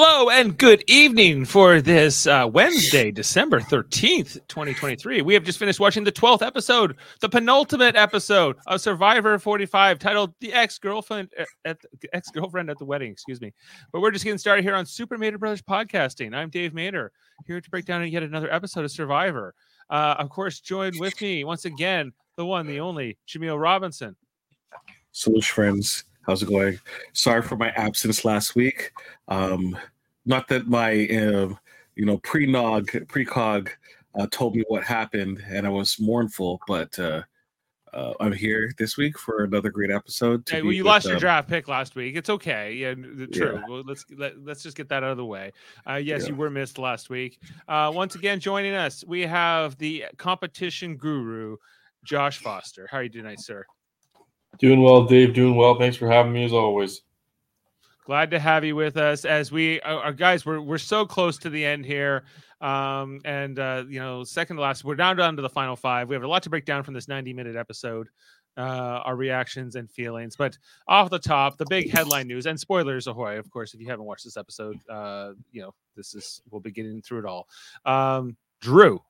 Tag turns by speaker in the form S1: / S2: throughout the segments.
S1: Hello and good evening for this uh, Wednesday, December 13th, 2023. We have just finished watching the 12th episode, the penultimate episode of Survivor 45, titled The Ex Girlfriend uh, at the Ex Girlfriend at the Wedding. Excuse me. But we're just getting started here on Super Mader Brothers Podcasting. I'm Dave Mader, here to break down yet another episode of Survivor. Uh, of course, joined with me once again, the one, the only, Jaemeel Robinson.
S2: Salute, friends. How's it going? Sorry for my absence last week. Um, not that my, uh, you know, pre-nog, precog uh, told me what happened and I was mournful, but uh, uh, I'm here this week for another great episode.
S1: Hey, well, you lost your draft pick last week. It's okay. Yeah, true. Yeah. Well, let's let, us let us just get that out of the way. Uh, yes, yeah. you were missed last week. Uh, once again, joining us, we have the competition guru, Josh Foster. How are you doing tonight, sir?
S3: Doing well, Dave. Doing well. Thanks for having me as always.
S1: Glad to have you with us as we uh, our guys. We're we're so close to the end here, um, and uh, you know, second to last. We're down down to the final five. We have a lot to break down from this ninety minute episode. Uh, our reactions and feelings, but off the top, the big headline news and spoilers ahoy! Of course, if you haven't watched this episode, uh, you know this is we'll be getting through it all. Um, Drew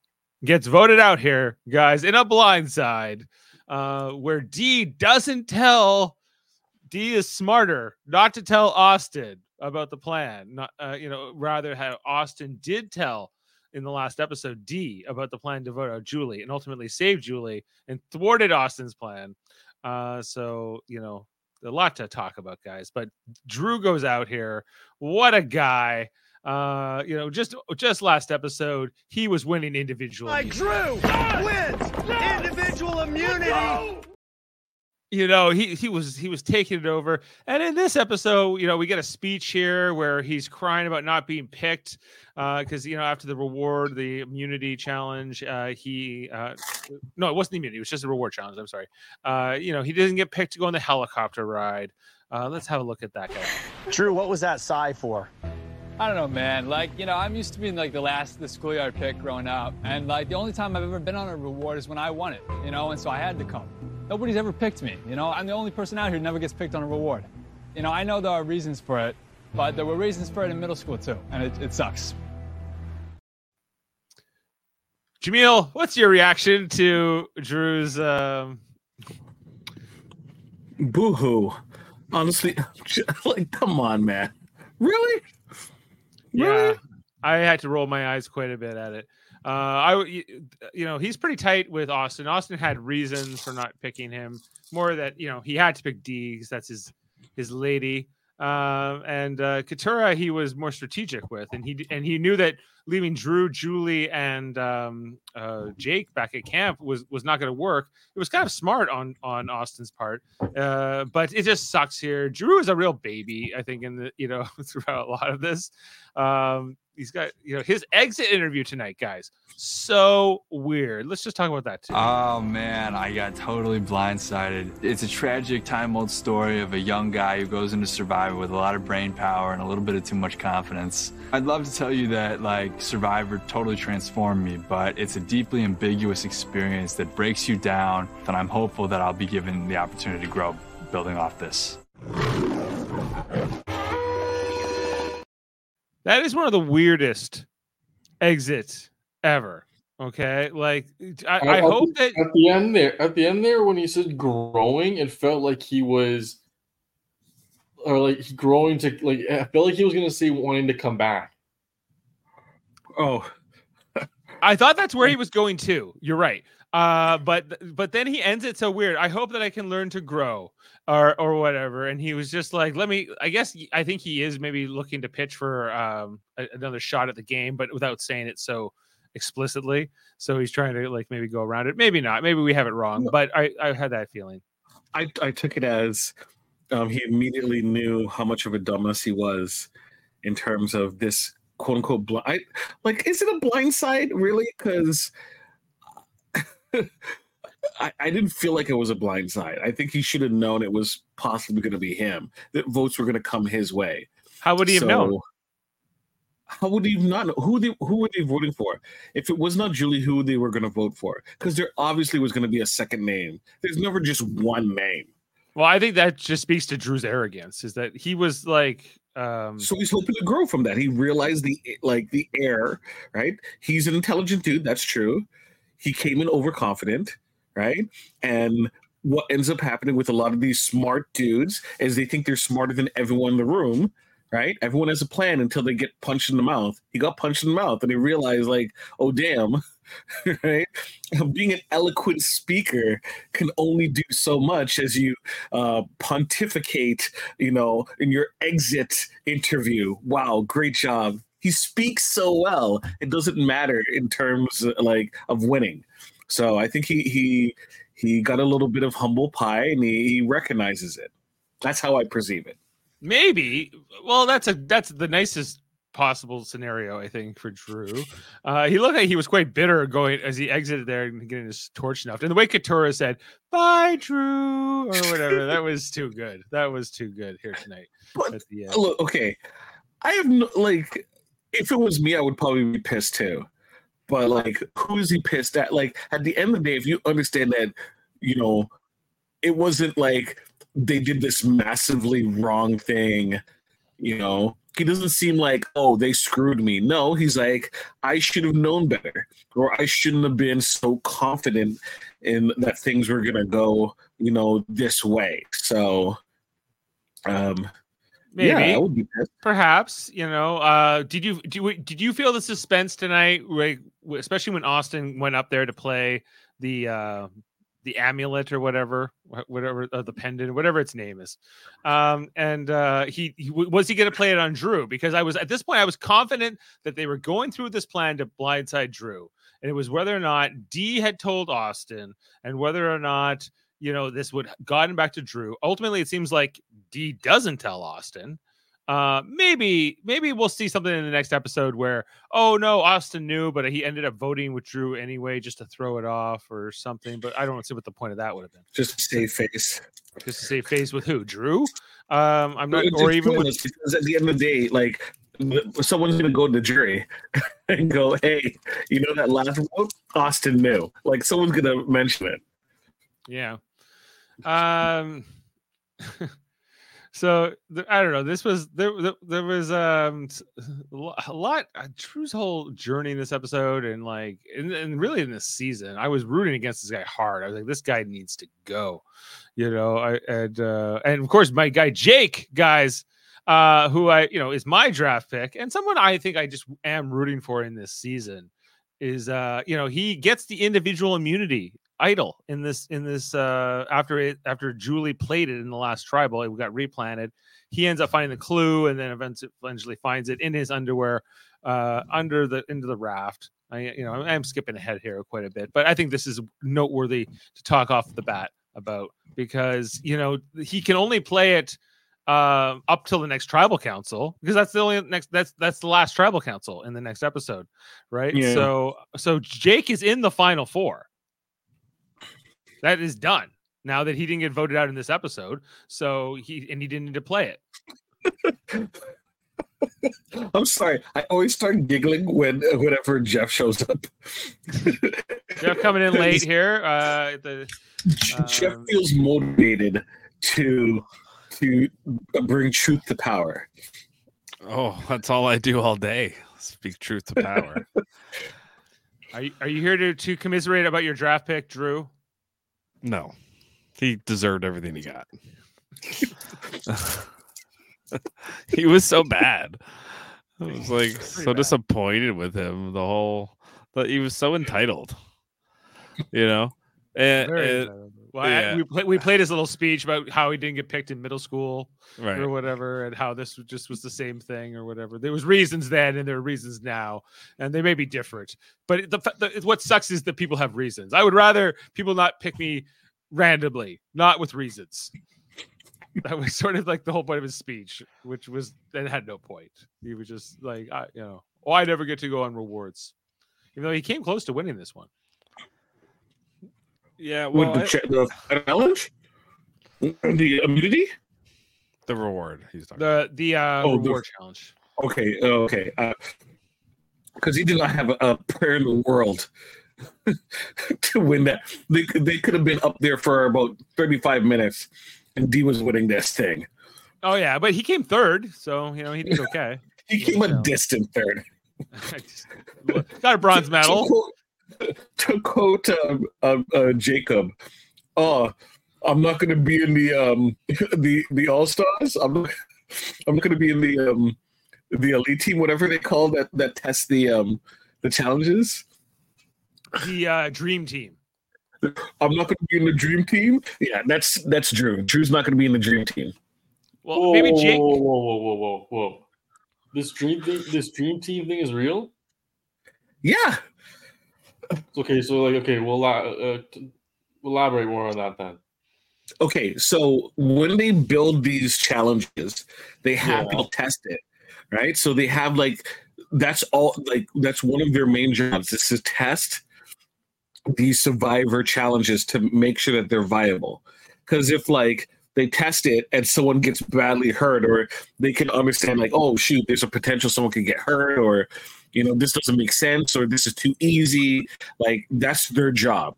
S1: gets voted out here, guys, in a blindside uh, where D doesn't tell D is smarter not to tell Austin about the plan. Not uh, you know, rather how Austin did tell in the last episode D about the plan to vote out Julie and ultimately saved Julie and thwarted Austin's plan. Uh, so you know, a lot to talk about, guys. But Drew goes out here. What a guy! Uh, you know, just just last episode, he was winning individual.
S4: Like Drew wins individual immunity.
S1: You know, he he was he was taking it over. And in this episode, you know, we get a speech here where he's crying about not being picked. Uh, because you know, after the reward, the immunity challenge, uh, he uh no, it wasn't immunity, it was just a reward challenge. I'm sorry. Uh, you know, he didn't get picked to go on the helicopter ride. Uh, let's have a look at that guy.
S5: Drew, what was that sigh for?
S6: I don't know, man. Like, you know, I'm used to being like the last, the schoolyard pick growing up. And like the only time I've ever been on a reward is when I won it, you know, and so I had to come. Nobody's ever picked me, you know. I'm the only person out here who never gets picked on a reward. You know, I know there are reasons for it, but there were reasons for it in middle school too, and it, it sucks.
S1: Jaemeel, what's your reaction to Drew's um...
S2: boo-hoo? Honestly, like, come on, man. Really?
S1: Yeah, I had to roll my eyes quite a bit at it. Uh, I, you know, he's pretty tight with Austin. Austin had reasons for not picking him. More that you know he had to pick D because that's his his lady. Uh, and uh, Katurah he was more strategic with, and he and he knew that leaving Drew, Julie, and um, uh, Jake back at camp was was not going to work. It was kind of smart on on Austin's part, uh, but it just sucks here. Drew is a real baby, I think, in the you know throughout a lot of this. Um, he's got you know his exit interview tonight, guys. So weird. Let's just talk about that too.
S7: Oh man, I got totally blindsided. It's a tragic time old story of a young guy who goes into Survivor with a lot of brain power and a little bit of too much confidence. I'd love to tell you that like Survivor totally transformed me, but it's a deeply ambiguous experience that breaks you down. And I'm hopeful that I'll be given the opportunity to grow building off this.
S1: That is one of the weirdest exits ever. Okay, like I, I, I hope that
S3: at the end there, at the end there, when he said growing, it felt like he was, or like growing to like. I felt like he was gonna say wanting to come back.
S2: Oh,
S1: I thought that's where he was going to. You're right. Uh, but but then he ends it so weird. I hope that I can learn to grow or or whatever. And he was just like, let me. I guess I think he is maybe looking to pitch for um a, another shot at the game, but without saying it so explicitly. So he's trying to like maybe go around it. Maybe not. Maybe we have it wrong. But I I had that feeling.
S2: I I took it as um, he immediately knew how much of a dumbass he was in terms of this quote unquote blind. Like, is it a blind side really? Because I, I, didn't feel like it was a blind side. I think he should have known it was possibly going to be him. That votes were going to come his way.
S1: How would he have known?
S2: How would he not know who they who were they voting for? If it was not Julie, who they were going to vote for? Because there obviously was going to be a second name. There's never just one name.
S1: Well, I think that just speaks to Drew's arrogance. Is that he was like Um,
S2: So he's hoping to grow from that. He realized the like the air, right? He's an intelligent dude, that's true. He came in overconfident, right? And what ends up happening with a lot of these smart dudes is they think they're smarter than everyone in the room, right? Everyone has a plan until they get punched in the mouth. He got punched in the mouth and he realized, like, oh damn, right? Being an eloquent speaker can only do so much as you uh, pontificate, you know, in your exit interview. Wow, great job. He speaks so well. It doesn't matter in terms uh, like of winning. So I think he he he got a little bit of humble pie and he, he recognizes it. That's how I perceive it.
S1: maybe. Well, that's a that's the nicest possible scenario, I think, for Drew. Uh, he looked like he was quite bitter going as he exited there and getting his torch snuffed. And the way Katurah said, "Bye, Drew," or whatever, that was too good. That was too good here tonight.
S2: But
S1: at the end.
S2: look, okay, I have no like. If it was me, I would probably be pissed too. But like, who is he pissed at? Like, at the end of the day, if you understand that, you know, it wasn't like they did this massively wrong thing. You know, he doesn't seem like, oh, they screwed me. No, he's like, I should have known better, or I shouldn't have been so confident in that things were gonna go, you know, this way. So, um,
S1: Maybe.
S2: yeah, I would be pissed.
S1: Perhaps you know. Uh, did you do did you feel the suspense tonight, like, especially when Austin went up there to play the uh, the amulet or whatever, whatever uh, the pendant, whatever its name is, um, and uh, he, he was he going to play it on Drew? Because I was at this point I was confident that they were going through this plan to blindside Drew, and it was whether or not D had told Austin and whether or not you know this would gotten back to Drew. Ultimately, it seems like D doesn't tell Austin. Uh, maybe maybe we'll see something in the next episode where oh no, Austin knew, but he ended up voting with Drew anyway just to throw it off or something. But I don't see what the point of that would have been.
S2: Just to save face.
S1: Just to save face with who? Drew? Um, I'm not, or even with
S2: because at the end of the day, like someone's gonna go to the jury and go, "Hey, you know that last vote, Austin knew." Like someone's gonna mention it.
S1: Yeah. Um. so I don't know. This was there. There, was um a lo- a lot. Drew's whole journey in this episode, and like, and, and really in this season, I was rooting against this guy hard. I was like, this guy needs to go. You know, I and uh, and of course my guy Jake, guys. Uh, who I, you know, is my draft pick and someone I think I just am rooting for in this season is, uh, you know, he gets the individual immunity idol in this in this uh after it after Julie played it in the last tribal it got replanted. He ends up finding the clue and then eventually eventually finds it in his underwear uh under the into the raft. I you know I'm skipping ahead here quite a bit but I think this is noteworthy to talk off the bat about because you know he can only play it uh, up till the next tribal council because that's the only next that's that's the last tribal council in the next episode right?
S2: Yeah.
S1: so so Jake is in the final four that is done now that he didn't get voted out in this episode. So he and he didn't need to play it.
S2: I'm sorry. I always start giggling when whenever Jeff shows up.
S1: Jeff coming in late here. Uh, at the
S2: Jeff
S1: Um,
S2: feels motivated to to bring truth to power.
S8: Oh, that's all I do all day. Speak truth to power.
S1: are you, are you here to to commiserate about your draft pick, Drew?
S8: No, he deserved everything he got. he was so bad. I was like so
S1: bad.
S8: disappointed with him. The whole, but he was so entitled. You know, and, and-
S1: well, I- we play, we played his little speech about how he didn't get picked in middle school
S8: right.
S1: or whatever, and how this just was the same thing or whatever. There was reasons then, and there are reasons now, and they may be different. But the, the what sucks is that people have reasons. I would rather people not pick me randomly, not with reasons. That was sort of like the whole point of his speech, which was that had no point. He was just like, I, you know, oh, I never get to go on rewards, even though he came close to winning this one.
S8: Yeah, well,
S2: With the,
S8: I-
S2: the challenge, the immunity.
S8: the reward he's talking.
S1: The the uh,
S2: Oh, the-
S1: reward challenge.
S2: Okay, okay. Because he did not have a, a prayer in the world to win that. They could they could have been up there for about thirty five minutes, and D was winning this thing.
S1: Oh yeah, but he came third, so you know he did okay.
S2: He came a
S1: So-
S2: distant third.
S1: Got a bronze medal.
S2: To quote, to quote um, um, uh, Jacob, "Oh, I'm not going to be in the um the the All Stars. I'm not, I'm not going to be in the um the elite team, whatever they call that that test the um the challenges.
S1: The uh, dream team.
S2: I'm not going to be in the dream team. Yeah, that's that's Drew. Drew's not going to be in the dream team.
S1: Well,
S3: whoa,
S1: maybe Jake.
S3: Whoa, whoa, whoa, whoa, whoa, whoa! This dream thing, this dream team thing is real.
S2: Yeah,
S3: Okay, so like, okay, we'll uh, uh, elaborate more on that then.
S2: okay, so when they build these challenges, they have
S3: Yeah.
S2: people test it, right? So they have like that's all like that's one of their main jobs is to test these survivor challenges to make sure that they're viable. Because if like they test it and someone gets badly hurt, or they can understand like, oh shoot, there's a potential someone could get hurt, or you know this doesn't make sense, or this is too easy. Like that's their job.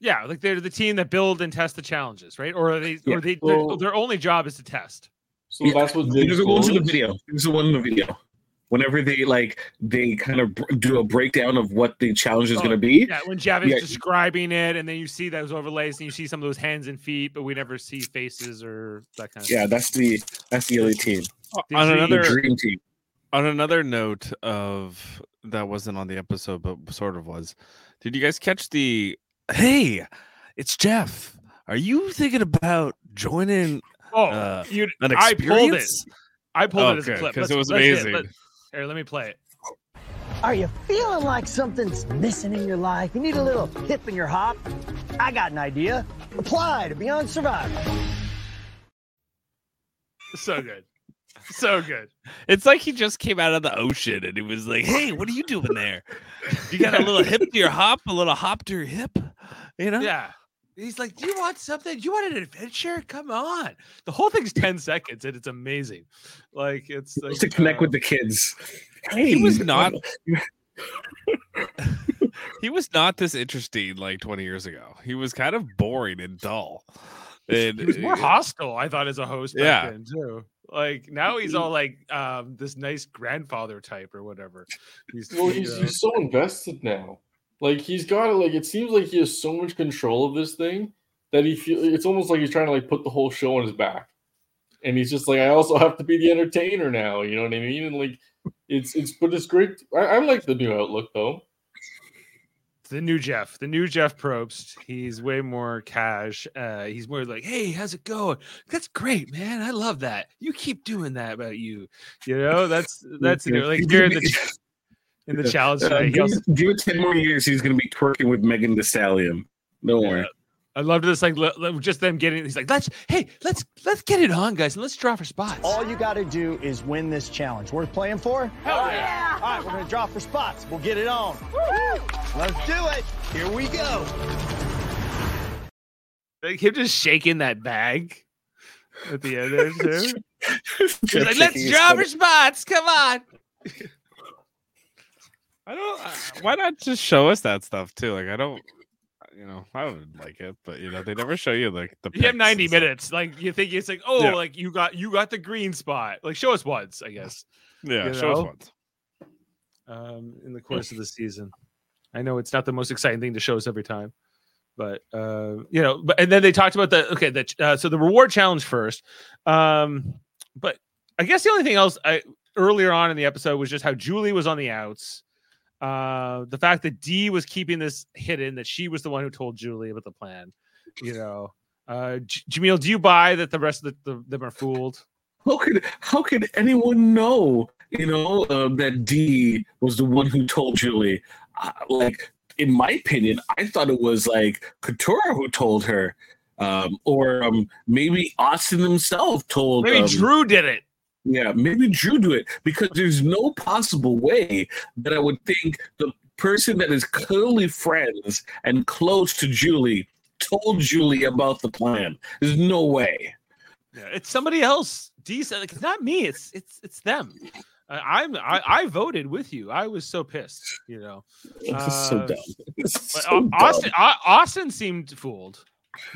S1: Yeah, like they're the team that build and test the challenges, right? Or are they,
S2: Yeah.
S1: or they, their, their only job is to test.
S3: So that's what
S2: There's
S3: Jake's
S2: the ones in the video. There's the one in the video. Whenever they like, they kind of br- do a breakdown of what the challenge is
S1: Oh,
S2: going to be.
S1: Yeah, when Javin's
S2: Yeah.
S1: describing it, and then you see those overlays, and you see some of those hands and feet, but we never see faces or that kind of.
S2: Yeah, that's the that's the elite team,
S1: The
S8: on
S1: dream-
S2: the
S8: another
S2: dream team.
S8: on another note of that wasn't on the episode but sort of was did you guys catch the hey it's jeff are you thinking about joining
S1: Oh,
S8: uh,
S1: you,
S8: an
S1: I pulled it.
S8: experience
S1: I pulled
S8: Oh,
S1: it as a
S8: good,
S1: clip
S8: 'cause
S1: Let's-
S8: it was
S1: let's get-
S8: amazing.
S1: let- here, let me play it.
S5: Are you feeling like something's missing in your life? You need a little hip in your hop? I got an idea. Apply to Beyond Survivor.
S1: So good, so good.
S8: it's like he just came out of the ocean and he was like hey what are you doing there you got a little hip to your hop a little hop to your hip you know
S1: Yeah. He's like, Do you want something? You want an adventure? Come on. The whole thing's 10 seconds and it's amazing. Like, it's like,
S2: to connect
S1: uh,
S2: with the kids.
S8: he was not he was not this interesting like 20 years ago he was kind of boring and dull and
S1: He was more hostile, I thought, as a host back
S8: Yeah.
S1: then, too. Like, now he's all like um this nice grandfather type or whatever. He's,
S3: Well,
S1: you
S3: he's,
S1: know,
S3: he's so invested now. Like he's got it. Like it seems like he has so much control of this thing that he feel. It's almost like he's trying to like put the whole show on his back, and he's just like, I also have to be the entertainer now. You know what I mean? And like, it's it's but it's great. I, I like the new outlook though.
S1: the new Jeff, the new Jeff Probst. He's way more cash. Uh, he's more like, "Hey, how's it going? That's great, man. I love that. You keep doing that about you. You know, that's that's the new, like
S2: He's
S1: here in the
S2: be-
S1: in the challenge
S2: Uh,
S1: today. He
S2: give,
S1: also,
S2: give it ten more years, he's going to be twerking with Megan Thee Stallion. Don't worry.
S1: I loved this, like li- li- just them getting. He's like, "Let's, hey, let's let's get it on, guys, and let's draw for spots."
S5: All you got to do is win this challenge. Worth playing for?
S1: Hell yeah!
S5: All right, we're going to draw for spots. We'll get it on. Let's do it. Here we go.
S1: Like him just shaking that bag at the end there too. He's like, "Let's draw for spots. Come on."
S8: I don't. Uh, why not just show us that stuff too? Like I don't. You know, I don't like it, but you know, they never show you like the.
S1: You have 90 minutes. Like you think it's like, oh,
S8: Yeah.
S1: like you got you got the green spot. Like show us once, I guess.
S8: Yeah,
S1: you
S8: show us once.
S1: Um, in the course of the season. I know it's not the most exciting thing to show us every time, but uh, you know, but and then they talked about the okay, the uh, so the reward challenge first. Um, but I guess the only thing else I earlier on in the episode was just how Julie was on the outs. Uh, the fact that Dee was keeping this hidden, that she was the one who told Julie about the plan. You know, uh, J- Jaemeel, do you buy that the rest of the, the them are fooled?
S2: How could how could anyone know? You know uh, that D was the one who told Julie. Uh, like in my opinion, I thought it was like Couture who told her, um, or um, maybe Austin himself told.
S1: Maybe
S2: um,
S1: Drew did it.
S2: Yeah, maybe Drew do it because there's no possible way that I would think the person that is clearly friends and close to Julie told Julie about the plan. There's no way.
S1: Yeah, it's somebody else. D said like, it's not me. It's it's it's them. Uh, I'm I, I voted with you. I was so pissed. You know,
S2: is so
S1: Uh,
S2: dumb. So
S1: Au- Austin
S2: dumb.
S1: Au- Austin seemed fooled.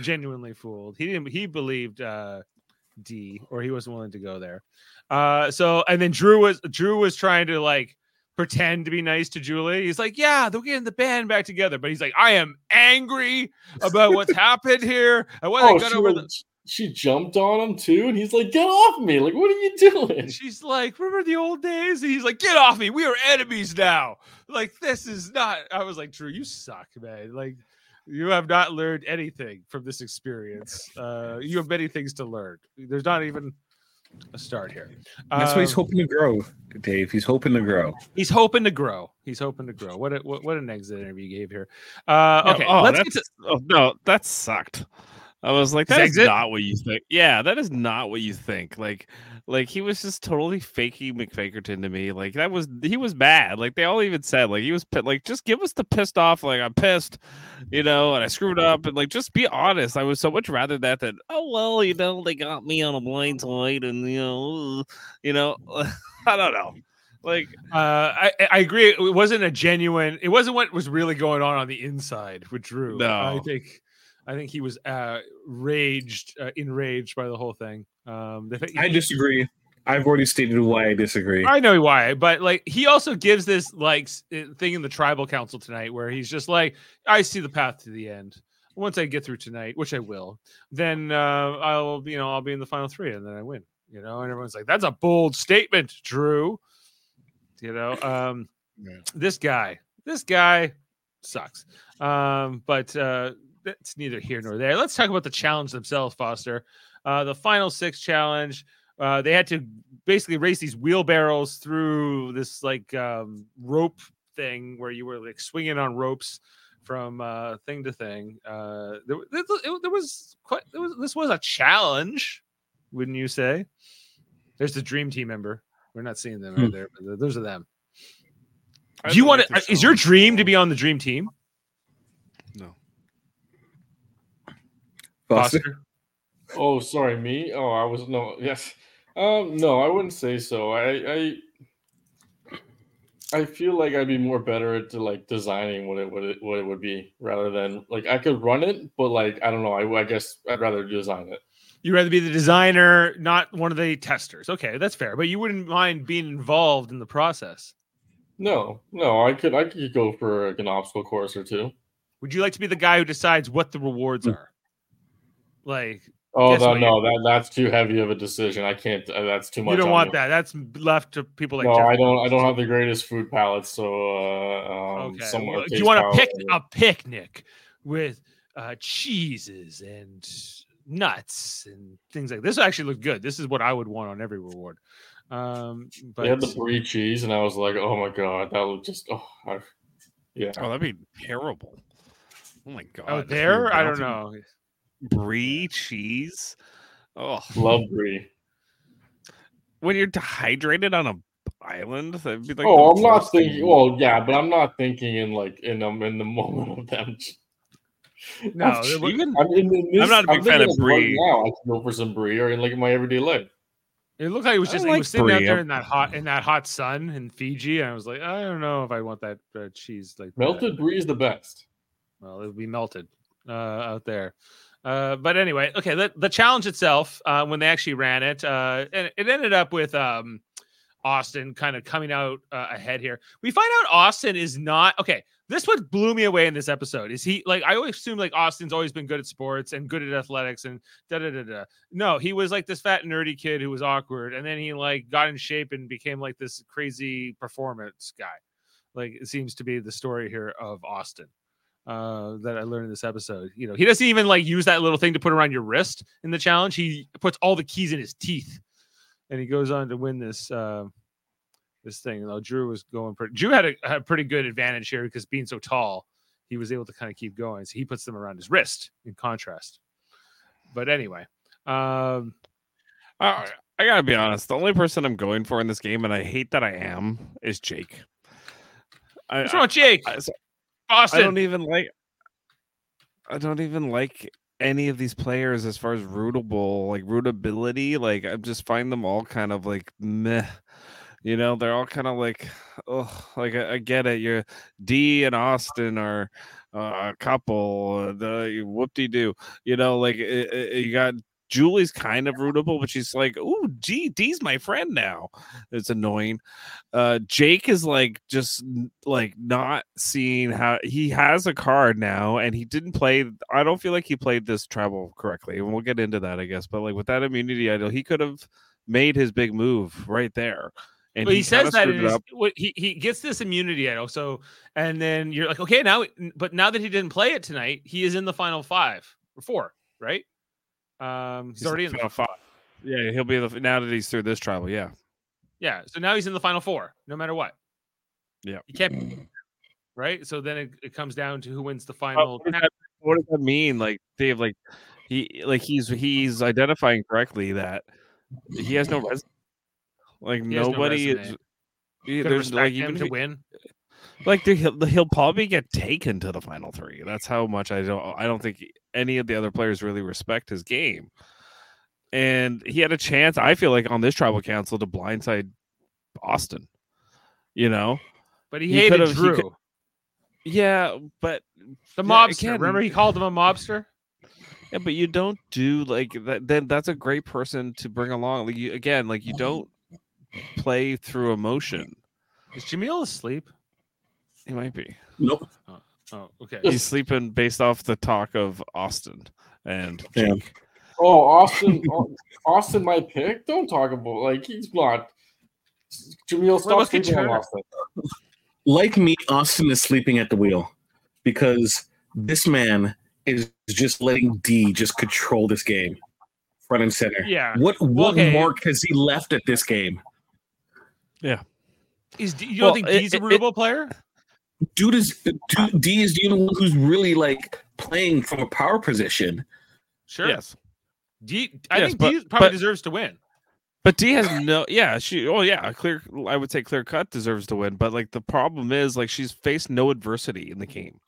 S1: genuinely fooled. He didn't. He believed uh, D, or he wasn't willing to go there. Uh, so and then Drew was Drew was trying to like pretend to be nice to Julie. He's like, "Yeah, they're getting the band back together," but he's like, "I am angry about what's happened here and what
S3: Oh,
S1: they got
S3: she,
S1: over the."
S3: she jumped on him too, and he's like, "Get off me! Like, what are you doing?"
S1: She's like, "Remember the old days?" And he's like, "Get off me! We are enemies now." Like this is not. I was like, "Drew, you suck, man." Like. You have not learned anything from this experience. Uh, you have many things to learn. There's not even a start here.
S2: That's what he's
S1: Um,
S2: hoping to grow, Dave. He's hoping to grow.
S1: He's hoping to grow. He's hoping to grow. What a, what, what an exit interview you gave here. Uh, okay,
S8: oh,
S1: let's get to,
S8: oh, no, that sucked. I was like, that's not what you think. Yeah, that is not what you think. Like, like he was just totally faking McFakerton to me. Like that was he was mad. Like they all even said, like he was like, just give us the pissed off. Like I'm pissed, you know, and I screwed up, and like just be honest. I was so much rather that than oh well, you know, they got me on a blind side, and you know, you know, I don't know. Like
S1: uh, I, I agree. It wasn't a genuine. It wasn't what was really going on on the inside with Drew.
S8: No, I
S1: think, I think he was uh, raged, uh, enraged by the whole thing. Um, the,
S2: I disagree. I've already stated why I disagree.
S1: I know why, but like he also gives this like uh, thing in the tribal council tonight where he's just like, I see the path to the end. Once I get through tonight, which I will, then uh, I'll you know I'll be in the final three and then I win. You know, and everyone's like, that's a bold statement, Drew. You know, um, this guy, this guy sucks. Um, but uh, that's neither here nor there. Let's talk about the challenge themselves, Foster. Uh, the final six challenge. Uh, they had to basically race these wheelbarrows through this like um, rope thing where you were like swinging on ropes from uh, thing to thing. Uh, there, there, it- there was quite. There was, this was a challenge, wouldn't you say? There's the dream team member. We're not seeing them right
S2: Hmm.
S1: there, but those are them.
S8: I
S1: Do you want to? Is your dream to be on the dream team,
S8: No.
S2: Foster?
S1: Foster?
S3: Oh, sorry, me. Oh, I was no. Yes. Um, no, I wouldn't say so. I, I, I feel like I'd be more better at like designing what it what it what it would be rather than like I could run it, but like I don't know. I, I guess I'd rather design it.
S1: You'd rather be the designer, not one of the testers. Okay, that's fair. But you wouldn't mind being involved in the process.
S3: No, no, I could I could go for like an obstacle course or two.
S1: Would you like to be the guy who decides what the rewards
S2: Hmm.
S1: are? Like
S3: Oh
S1: Guess
S3: no, no, that that's too heavy of a decision. I can't. Uh, that's too much.
S1: you don't want
S3: me.
S1: that. That's left to people like
S3: no,
S1: Jeff
S3: I don't. I don't have the greatest food palate, so uh, um,
S1: Okay.
S3: somewhere
S1: well, do you want a
S3: palate
S1: pic a picnic with uh, cheeses and nuts and things like this? Actually, look good. This is what I would want on every reward. Um, but
S3: They had the brie cheese, and I was like, "Oh my god, that looked just oh, I, yeah."
S8: Oh, that'd be terrible. Oh my god. Oh,
S1: there, I don't
S8: melting
S1: know.
S8: Brie cheese. Oh,
S3: Love brie.
S8: when you're dehydrated on a island, that'd be like.
S3: oh, I'm not thinking. Well, yeah, but I'm not thinking in like in um in the moment of them.
S1: No,
S3: I'm,
S8: Even-
S3: I'm, in, in this,
S8: I'm not a big fan of brie.
S3: now. I can go for some brie or in like my everyday life.
S1: It looked like it was just he was sitting out there in that hot in that hot sun in Fiji, and I was like, I don't know if I want that uh, cheese like that.
S3: Melted brie is the best.
S1: Well, it would be melted uh, out there. Uh, but anyway, okay. The, the challenge itself, uh, when they actually ran it, uh, and it ended up with um, Austin kind of coming out uh, ahead here. We find out Austin is not okay. This what blew me away in this episode is he like I always assume like Austin's always been good at sports and good at athletics and da da da da. No, he was like this fat nerdy kid who was awkward, and then he like got in shape and became like this crazy performance guy. Like it seems to be the story here of Austin uh, that I learned in this episode. You know, he doesn't even like use that little thing to put around your wrist in the challenge. He puts all the keys in his teeth, and he goes on to win this uh, this thing. Though Drew was going pretty. Drew had a, had a pretty good advantage here because being so tall, he was able to kind of keep going. So he puts them around his wrist in contrast. But anyway, um,
S8: Uh, I gotta be honest. The only person I'm going for in this game, and I hate that I am, is Jake. I,
S1: what's wrong Jake?
S8: I,
S1: Austin.
S8: I don't even like. I don't even like any of these players as far as rootable, like rootability. Like I just find them all kind of like meh. You know, they're all kind of like, oh, like I, I get it. You're D and Austin are uh, couple, the whoop de doo. You know, like it, it- you got Julie's kind of rootable, but she's like, "Ooh, gee, D's my friend now." It's annoying. Uh, Jake is like just like not seeing how he has a card now, and he didn't play. I don't feel like he played this tribal correctly, and we'll get into that, I guess. But like with that immunity idol, he could have made his big move right there. And
S1: Well, he,
S8: kinda
S1: says that
S8: screwed
S1: in
S8: it
S1: his, what he he gets this immunity idol. So and then you're like, okay, now but now that he didn't play it tonight, he is in the final five or four, right? Um, he's,
S8: He's
S1: already in the
S8: final five. Yeah, he'll be the now that he's through this tribal. Yeah,
S1: yeah. So now he's in the final four, no matter what.
S8: Yeah.
S1: he can't. Right. So then it, it comes down to who wins the final.
S8: what, does that, what does that mean? Like Dave, like he like he's he's identifying correctly that he has no like
S1: He no
S8: nobody
S1: resume.
S8: is. he- There's like even
S1: to win.
S8: Like he'll, he'll probably get taken to the final three. That's how much I don't. I don't think any of the other players really respect his game. And he had a chance. I feel like on this tribal council to blindside Austin. You know,
S1: But he,
S8: he
S1: hated
S8: could've- he
S1: Drew,
S8: could- yeah, but
S1: the
S8: yeah,
S1: mobster.
S8: again-
S1: Remember, he called him a mobster.
S8: Yeah, but you don't do like that. Then that's a great person to bring along. Like you again, like you don't play through emotion.
S1: Is Jaemeel asleep?
S8: He might be.
S2: Nope.
S1: Oh, oh, okay.
S8: He's sleeping based off the talk of Austin and
S2: Yeah.
S3: Oh, Austin, Austin, my pick. Don't talk about like he's not. Jaemeel, stop
S1: what's
S3: sleeping on Austin.
S2: Like me, Austin is sleeping at the wheel because this man is just letting D just control this game, front and center.
S1: Yeah.
S2: What what
S1: okay.
S2: mark has he left at this game? Yeah.
S1: Is D, you don't
S8: Well,
S1: think
S8: it-
S1: D's a
S8: it-
S1: rootable player?
S2: Dude is dude, D is the only one who's really like playing from a power position.
S1: Sure.
S8: Yes,
S1: D, I
S8: Yes,
S1: think
S8: but-
S1: D probably
S8: but-
S1: deserves to win.
S8: but D has no. Yeah, she. Oh yeah, clear. I would say clear cut deserves to win. But like the problem is like she's faced no adversity in the game.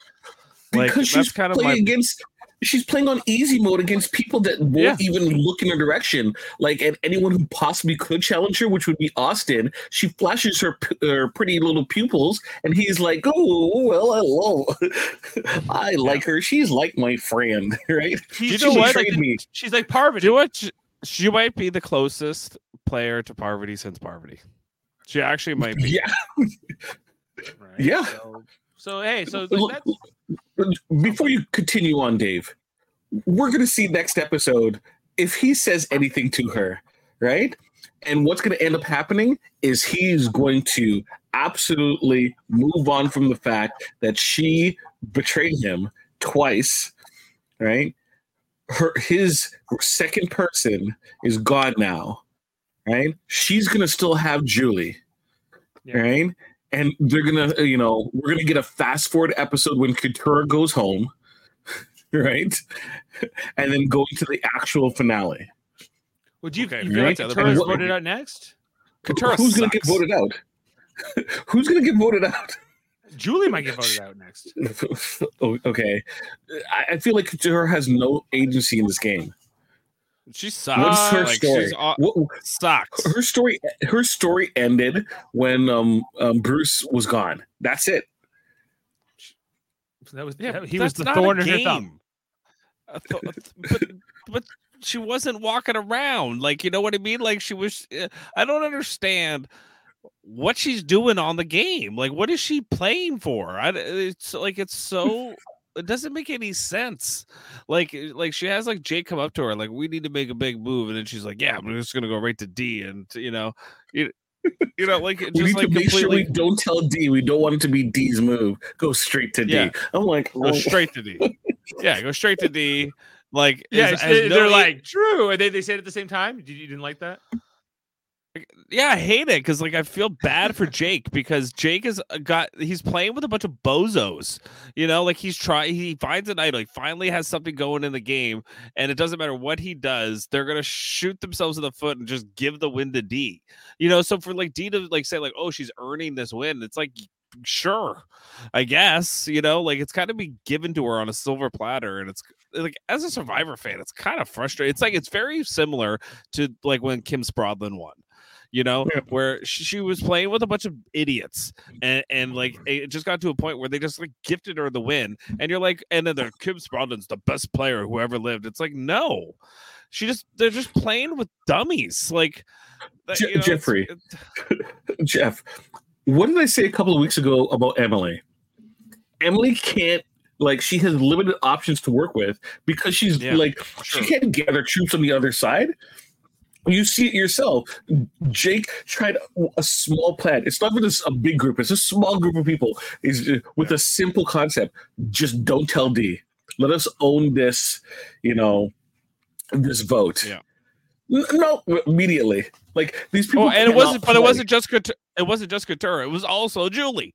S8: Like
S2: Because she's
S8: that's kind of
S2: playing
S8: my.
S2: against she's playing on easy mode against people that won't
S8: Yeah.
S2: even look in her direction. Like and anyone who possibly could challenge her, which would be Austin, she flashes her, her pretty little pupils, and he's like, "Oh well, hello. I like her. She's like my friend, right?
S1: She's,
S8: You
S1: she's
S8: know what?
S1: like
S2: Betrayed me.
S1: she's like Parvati.
S8: You know what? She, she might be the closest player to Parvati since Parvati. She actually might be.
S2: Yeah.
S1: Right?
S2: Yeah.
S1: So, so, hey, so
S2: Before you continue on, Dave, we're gonna see next episode if he says anything to her, right? And what's gonna end up happening is he's going to absolutely move on from the fact that she betrayed him twice, right? Her his second person is gone now, right? She's gonna still have Julie,
S1: Yeah.
S2: right? And they're gonna, you know, we're gonna get a fast forward episode when Couture goes home, right? And then going to the actual finale.
S1: would you,
S8: Okay,
S1: you feel like
S2: right.
S1: Couture is
S2: What-
S1: voted out next?
S8: Couture
S2: Who's gonna get voted out? Who's gonna get voted out?
S1: Julie might get voted out next.
S2: Oh, okay, I, I feel like Couture has no agency in this game.
S8: She sucks.
S2: What's her
S8: like,
S2: story?
S8: She's aw-
S2: What,
S8: sucks.
S2: her story her story ended when um, um Bruce was gone. That's it.
S1: That was
S8: Yeah,
S1: that- he was the thorn in her thumb.
S8: th- but but she wasn't walking around like you know what I mean. Like she was. uh, I don't understand what she's doing on the game. Like what is she playing for? I, it's like it's so. It doesn't make any sense. Like, eh, like she has like Jake come up to her, like we need to make a big move, and then she's like, "Yeah, I'm just gonna go right to D," and you know, you, you know, like it
S2: We
S8: just
S2: need
S8: like
S2: to make sure we don't tell D. We don't want it to be D's move. Go straight to
S8: Yeah.
S2: D. I'm like,
S8: go
S2: oh,
S8: straight to D. Yeah, go straight to D. Like,
S1: Yeah,
S8: is-
S1: it's- they're
S8: no-
S1: like true, and they, they say it at the same time. Did you, you didn't like that?
S8: Yeah, I hate it because like I feel bad for Jake because Jake has uh, got he's playing with a bunch of bozos, you know, like he's trying he finds an idol, he finally has something going in the game, and it doesn't matter what he does, they're gonna shoot themselves in the foot and just give the win to D, you know. So for like D to like say like, oh, she's earning this win, it's like sure, I guess, you know, like it's kind of be given to her on a silver platter, and it's like as a Survivor fan, it's kind of frustrating. It's like it's very similar to like when Kim Spradlin won you know,
S2: Yeah.
S8: where she, was playing with a bunch of idiots, and and like it just got to a point where they just like gifted her the win, and you're like, and then the Kim Spradlin's the best player who ever lived. It's like no, she just they're just playing with dummies, like.
S2: Je-
S8: you know, it's-
S2: Jeffrey.
S8: it's-
S2: Jeff, what did I say a couple of weeks ago about Emily? Emily can't like she has limited options to work with because she's
S8: Yeah,
S2: like
S8: sure.
S2: she can't gather troops on the other side. You see it yourself. Jake tried a small plan. It's not even a, a big group. It's a small group of people. Is uh, with a simple concept. Just don't tell D. Let us own this. You know, this vote.
S8: Yeah.
S2: No, immediately. Like these oh, people.
S8: Oh, and it wasn't, but it wasn't just it wasn't just Couture. It was also Julie.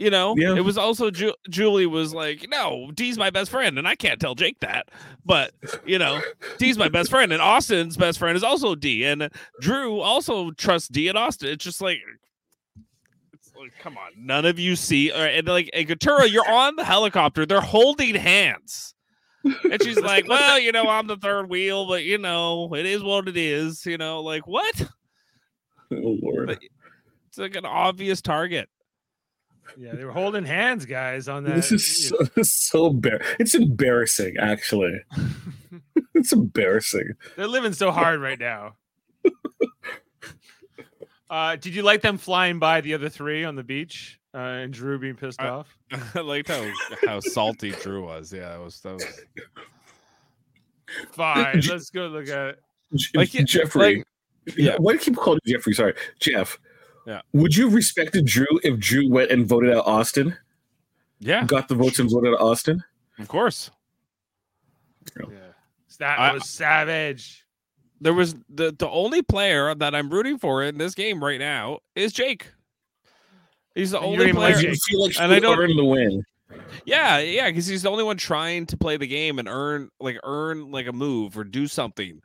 S8: You know,
S2: Yeah.
S8: it was also Ju- Julie was like, no, D's my best friend, and I can't tell Jake that. But you know, D's my best friend, and Austin's best friend is also D, and Drew also trusts D and Austin. It's just like. it's like, Come on, none of you see, or, and like, and Couture, you're on the helicopter. They're holding hands, and she's like, "Well, you know, I'm the third wheel, but you know, it is what it is." You know, like what?
S2: Oh Lord.
S8: But- It's like an obvious target.
S1: Yeah, they were holding hands, guys, on that.
S2: This is so, this so embar- It's embarrassing, actually. it's embarrassing.
S1: They're living so hard right now. Uh, did you like them flying by the other three on the beach uh, and Drew being pissed
S8: I-
S1: off?
S8: I liked how how salty Drew was. Yeah, that was that was
S1: Fine, let's go look at it.
S8: Like, yeah,
S2: Jeffrey.
S8: like- yeah.
S2: Why do you keep calling you Jeffrey? Sorry, Jeff.
S8: Yeah.
S2: Would you have respected Drew if Drew went and voted out Austin,
S8: yeah,
S2: got the votes and voted out Austin?
S8: of course.
S1: Yeah. That
S8: I-
S1: was savage.
S8: There was the the only player that I'm rooting for in this game right now is Jake. He's the
S1: And
S8: only
S1: don't like
S8: player.
S2: Feel like
S8: And I don't-
S2: earn the win.
S8: Yeah, yeah, because he's the only one trying to play the game and earn like earn like a move or do something.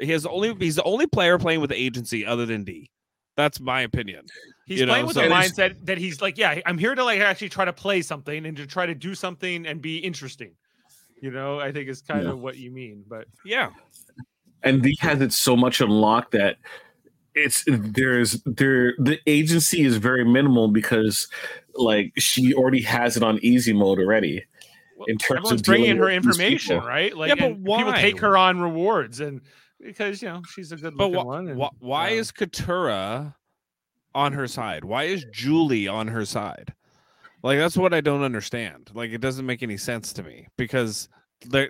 S8: He has only he's the only player playing with agency other than D. That's my opinion.
S1: He's
S8: You know,
S1: playing with
S8: so-
S1: the mindset that he's like, yeah, I'm here to like actually try to play something and to try to do something and be interesting. You know, I think is kind
S2: Yeah.
S1: of what you mean. But
S8: Yeah,
S2: and D has it so much unlocked that it's there's there the agency is very minimal because like she already has it on easy mode already in terms of
S1: bringing her information,
S2: people.
S1: right? Like,
S8: Yeah, but
S1: and people
S8: why?
S1: take her on rewards and because you know she's a good
S8: but
S1: looking
S8: wh-
S1: one. and,
S8: wh- why
S1: um,
S8: is Katurah on her side? Why is Julie on her side? Like that's what I don't understand. Like it doesn't make any sense to me because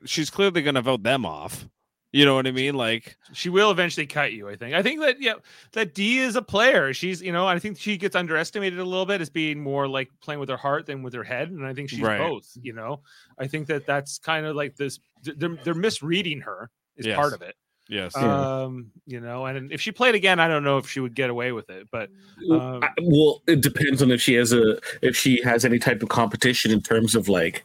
S8: she's clearly going to vote them off. You know what I mean? Like
S1: she will eventually cut you. I think. I think that yeah, that D is a player. She's you know I think she gets underestimated a little bit as being more like playing with her heart than with her head, and I think she's
S8: Right.
S1: both. You know, I think that that's kind of like this. They're they're misreading her is
S8: Yes.
S1: part of it.
S8: Yes,
S1: Um, you know, and if she played again, I don't know if she would get away with it, but um,
S2: I- well it depends on if she has a if she has any type of competition in terms of like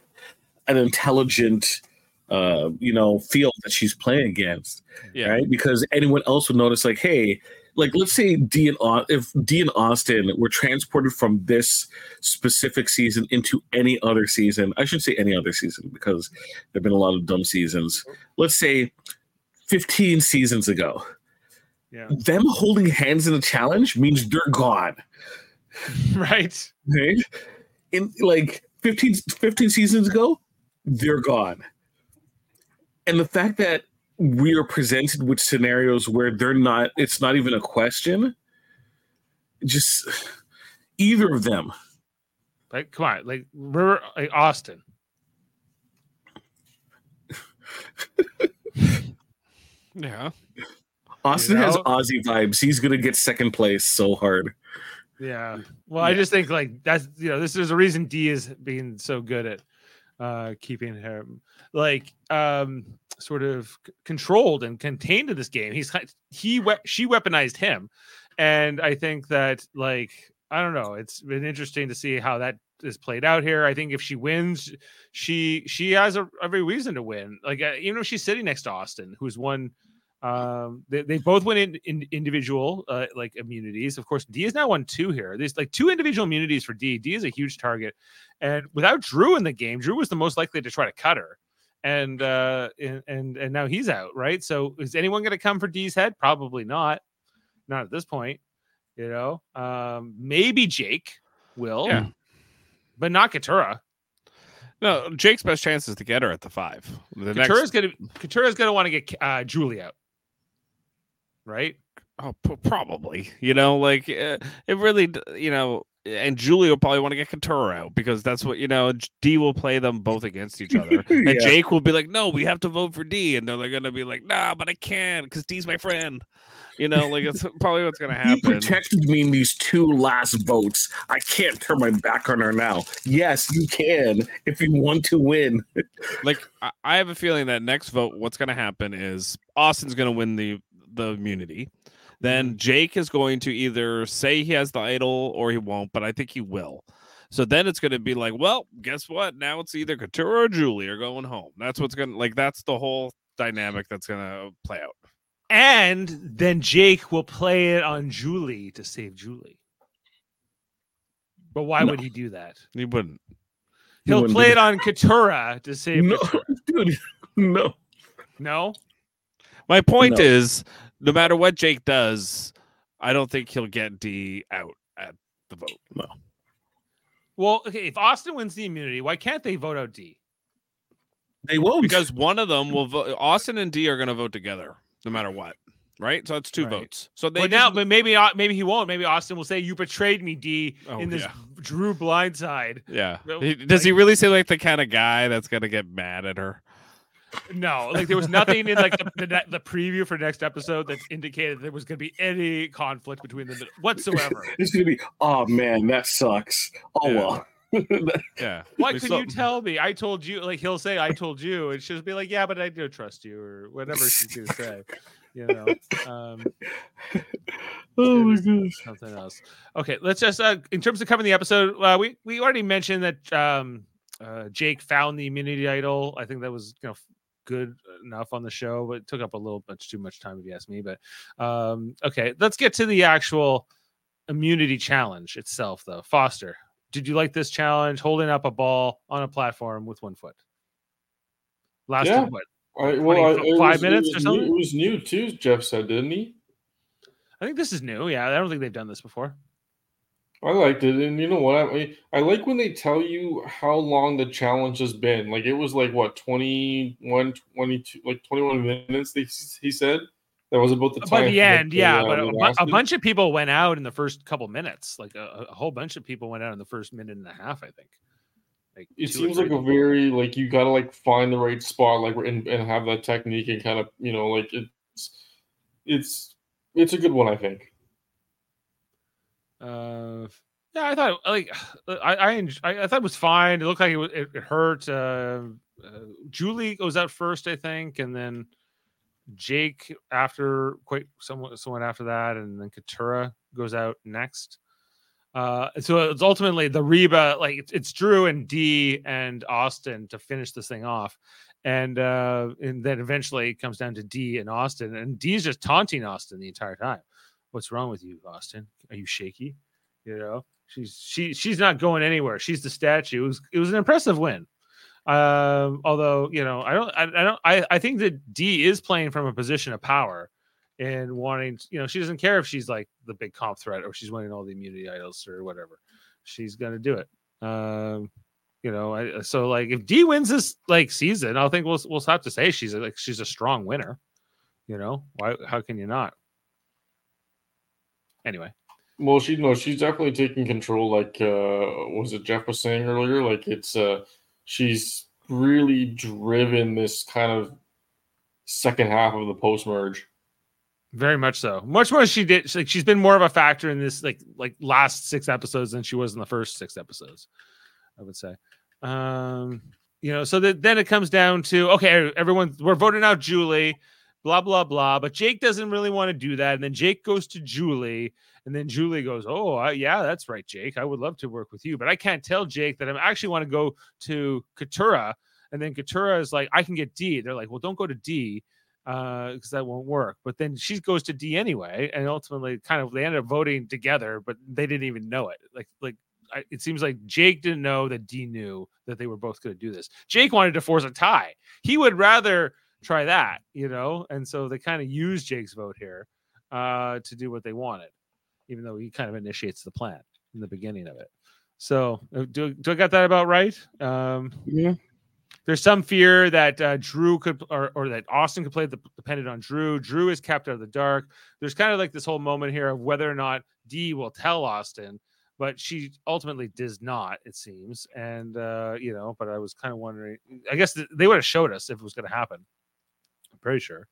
S2: an intelligent uh you know field that she's playing against
S8: yeah,
S2: right? Because anyone else would notice like hey like let's say D and Au- if D and Austin were transported from this specific season into any other season, I should say any other season because there've been a lot of dumb seasons. Let's say 15 seasons ago.
S1: yeah,
S2: Them holding hands in a challenge means they're gone.
S1: right.
S2: Right? In like 15, 15 seasons ago, they're gone. And the fact that we are presented with scenarios where they're not, it's not even a question, just either of them.
S1: Like, come on, like we're like Austin.
S8: Yeah.
S2: Austin
S1: You
S2: has
S1: know?
S2: Aussie vibes. He's going to get second place so hard.
S1: Yeah. Well, I just think like that's you know this is a reason D is being so good at uh keeping him like um sort of c- controlled and contained in this game. He's he we- she weaponized him, and I think that like I don't know. It's been interesting to see how that is played out here. I think if she wins, she she has a, every reason to win. Like uh, even if she's sitting next to Austin, who's won um, they, they both went in, in individual uh, like immunities. Of course, D is now won two here. There's like two individual immunities for D. D is a huge target, and without Drew in the game, Drew was the most likely to try to cut her, and uh, and and, and now he's out, right? So is anyone going to come for D's head? Probably not. not at this point. You know, um, maybe Jake will,
S8: Yeah.
S1: But not Katurah.
S8: No, Jake's best chance is to get her at the five. The next,
S1: gonna Katurah's gonna want to get uh, Julie out, right?
S8: oh, p- probably. You know, like uh, it really, you know, and Julie will probably want to get out because that's what you know. D will play them both against each other, and
S2: Yeah.
S8: Jake will be like, "No, we have to vote for D," and they're gonna be like, "Nah, but I can't because D's my friend." You know, like it's probably what's gonna
S2: He
S8: happen.
S2: protected me in these two last votes. I can't turn my back on her now. Yes, you can if you want to win.
S8: like I, have a feeling that next vote what's to happen is austin's to win the the immunity then mm-hmm. jake is going to either say he has the idol or he won't but i think he will so then it's going to be like well guess what now it's either Katurah or julie are going home that's what's going to like that's the whole dynamic that's going to play out
S1: And then Jake will play it on Julie to save Julie. But why
S2: No.
S1: would he do that?
S8: he wouldn't
S2: He
S1: He'll
S2: wouldn't
S1: play it on Katurah to save
S2: No,
S1: Katurah.
S2: dude, no.
S1: No?
S8: My point
S2: No.
S8: is no matter what jake does i don't think he'll get d out at the vote
S1: Well, okay, if Austin wins the immunity, why can't they vote out D?
S2: They won't.
S8: because one of them will vote. Austin and D are going to vote together, no matter what. Right, so it's two
S1: Right.
S8: votes. So they
S1: But now,
S8: just-
S1: but maybe uh, maybe he won't. Maybe Austin will say, "You betrayed me, D."
S8: Oh,
S1: in this
S8: yeah.
S1: Drew blindside.
S8: yeah. He- does he really say like the kind of guy that's going to get mad at her?
S1: No, like there was nothing in like the, the, ne- the preview for next episode that indicated there was going to be any conflict between them whatsoever.
S2: it's gonna be. Oh man, that sucks. Oh
S8: Yeah.
S2: well.
S8: Yeah.
S1: Why
S8: We
S1: couldn't you tell me? I told you. Like he'll say, "I told you," and she'll be like, "Yeah, but I do trust you," or whatever she's gonna say. You know, um,
S2: oh my gosh.
S1: something else. Okay, let's just uh, in terms of covering the episode, uh, we we already mentioned that um, uh, Jake found the immunity idol. I think that was you know good enough on the show, but it took up a little much too much time if you ask me. But um, okay, let's get to the actual immunity challenge itself, though. Foster, did you like this challenge? Holding up a ball on a platform with one foot. Lasted
S3: Yeah.
S1: what?
S3: I, well,
S1: 20
S3: it
S1: five
S3: was-
S1: minutes or
S3: new- It was new too. Jeff said, didn't he?
S1: I think this is new. Yeah, I don't think they've done this before.
S3: I liked it, and you know what? I I like when they tell you how long the challenge has been. Like it was like what 21, 22, like twenty one minutes. They he said that was about the time.
S1: by the end, yeah,
S3: uh,
S1: but a, a bunch of people went out in the first couple minutes. Like a, a whole bunch of people went out in the first minute and a half. I think. Like
S3: It seems like a very like you got to like find the right spot, like and, and have that technique and kind of you know like it's it's it's a good one, I think.
S1: Uh, yeah, I thought like I I, enj- I I thought it was fine. It looked like it it, it hurt. Uh, uh, Julie goes out first, I think, and then Jake after quite somewhat someone after that, and then Katurah goes out next. Uh, so it's ultimately the Reba, like it's, it's Drew and D and Austin to finish this thing off. And uh, and then eventually it comes down to D and Austin, and D's just taunting Austin the entire time. What's wrong with you, Austin? Are you shaky? You know, she's she she's not going anywhere. She's the statue. It was, it was an impressive win. Um, although you know, I don't, I, I don't, I, I think that D is playing from a position of power and wanting, you know, she doesn't care if she's like the big comp threat or she's winning all the immunity idols or whatever. She's gonna do it. Um, you know, I, so like if D wins this like season, I think we'll we'll have to say she's like she's a strong winner. You know, why? How can you not? Anyway,
S3: Well, she no, she's definitely taking control. Like uh was it Jeff was saying earlier? Like it's uh she's really driven this kind of second half of the post merge.
S1: Very much so. Much more she did. Like she's been more of a factor in this like like last six episodes than she was in the first six episodes. I would say. Um, you know, so that then it comes down to okay, everyone we're voting out Julie, blah blah blah. But Jake doesn't really want to do that, and then Jake goes to Julie, and then Julie goes, "Oh, I, yeah, that's right, Jake. I would love to work with you, but I can't tell Jake that I actually want to go to Katurah." And then Katurah is like, "I can get D." They're like, "Well, don't go to D." Uh, because that won't work. But then she goes to D anyway, and ultimately, kind of, they ended up voting together, but they didn't even know it. Like, like I, it seems like Jake didn't know that D knew that they were both going to do this. Jake wanted to force a tie. He would rather try that, you know, and so they kind of use Jake's vote here. uh, to do what they wanted, even though he kind of initiates the plan in the beginning of it. So, uh, do, do I got that about right? Um,
S2: Yeah.
S1: There's some fear that uh, Drew could, or, or that Austin could play the dependent on Drew. Drew is kept out of the dark. There's kind of like this whole moment here of whether or not Dee will tell Austin, but she ultimately does not, it seems. And uh, you know, but I was kind of wondering. I guess th- they would have showed us if it was going to happen. Pretty sure.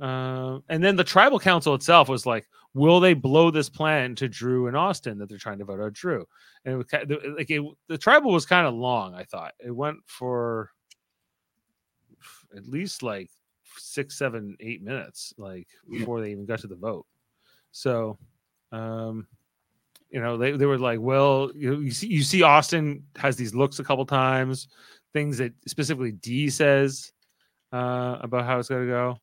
S1: Uh, and then the tribal council itself was like, will they blow this plan to Drew and Austin that they're trying to vote out Drew? And it was kind of, like it, the tribal was kind of long. I thought it went for at least like six, seven, eight minutes, like before they even got to the vote. So, um, you know, they, they were like, well, you, you see, you see, Austin has these looks a couple times, things that specifically D says uh, about how it's to go.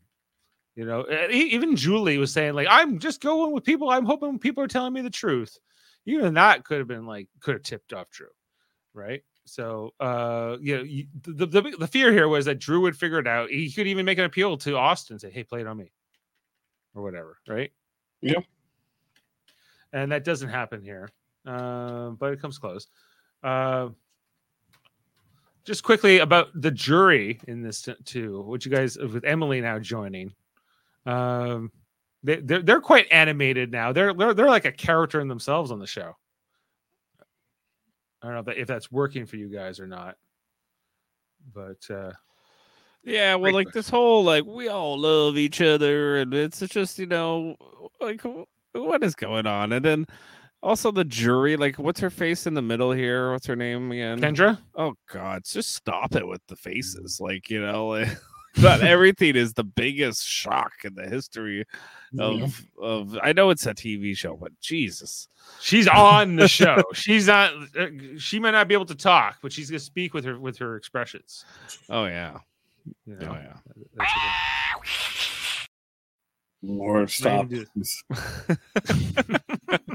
S1: You know, even Julie was saying like, "I'm just going with people. I'm hoping people are telling me the truth." Even that could have been like could have tipped off Drew, right? So, uh, you know, you, the, the the fear here was that Drew would figure it out. He could even make an appeal to Austin, say, "Hey, play it on me," or whatever, right?
S2: Yeah.
S1: And that doesn't happen here, uh, but it comes close. Uh, just quickly about the jury in this too, which you guys with Emily now joining. Um, they they're, they're quite animated now. They're, they're they're like a character in themselves on the show. I don't know if, that, if that's working for you guys or not, but uh,
S8: Yeah, well, like this whole like we all love each other, and it's just you know like what is going on, and then also the jury, like what's her face in the middle here? What's her name again?
S1: Kendra.
S8: Oh God, just stop it with the faces, like you know, like, not everything is the biggest shock in the history of of. I know it's a TV show, but Jesus,
S1: She's on the show. she's not. uh, She might not be able to talk, but she's gonna speak with her with her expressions.
S8: oh yeah,
S1: You
S8: oh yeah.
S1: That's what
S2: Lord, stop.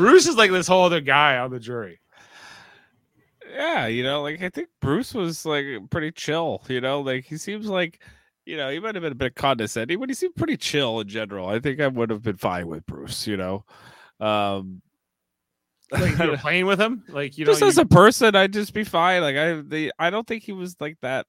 S1: Bruce is like this whole other guy on the jury.
S8: yeah, you know, like I think Bruce was like pretty chill, you know, like he seems like, you know, he might have been a bit condescending, but he seemed pretty chill in general. I think I would have been fine with Bruce, you know. Um
S1: Like you were playing with him, like you know,
S8: just as
S1: you-
S8: a person, I'd just be fine. Like I the I don't think he was like that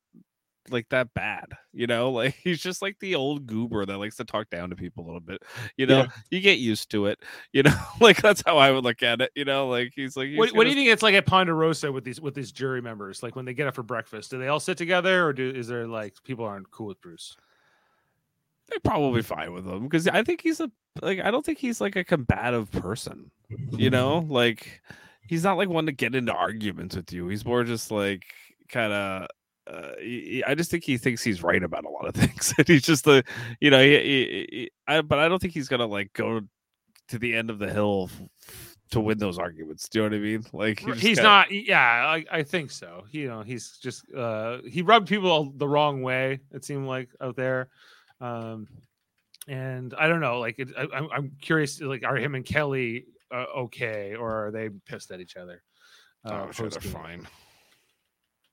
S8: like that bad, you know, like he's just like the old goober that likes to talk down to people a little bit. You know,
S2: Yeah.
S8: you get used to it, you know, like that's how I would look at it, you know, like he's like
S1: what,
S8: he's
S1: what do
S8: gonna
S1: you think it's like at Ponderosa with these with these jury members? Like when they get up for breakfast, do they all sit together, or do is there like people aren't cool with Bruce?
S8: they're probably fine with him because I think he's a like I don't think he's like a combative person. You mm-hmm. know, like he's not like one to get into arguments with you. He's more just like kind of. Uh, he- I just think he thinks he's right about a lot of things, and he's just the, you know, he, he, I, but I don't think he's gonna like go to the end of the hill f- to win those arguments. Do you know what I mean? Like he
S1: He's
S8: kinda-
S1: not. Yeah, I, I think so. You know, he's just uh he rubbed people the wrong way. It seemed like out there, um, and I don't know. Like, it, I, I'm curious. Like, are him and Kellie uh, okay, or are they pissed at each other?
S8: Oh, I'm sure they're fine.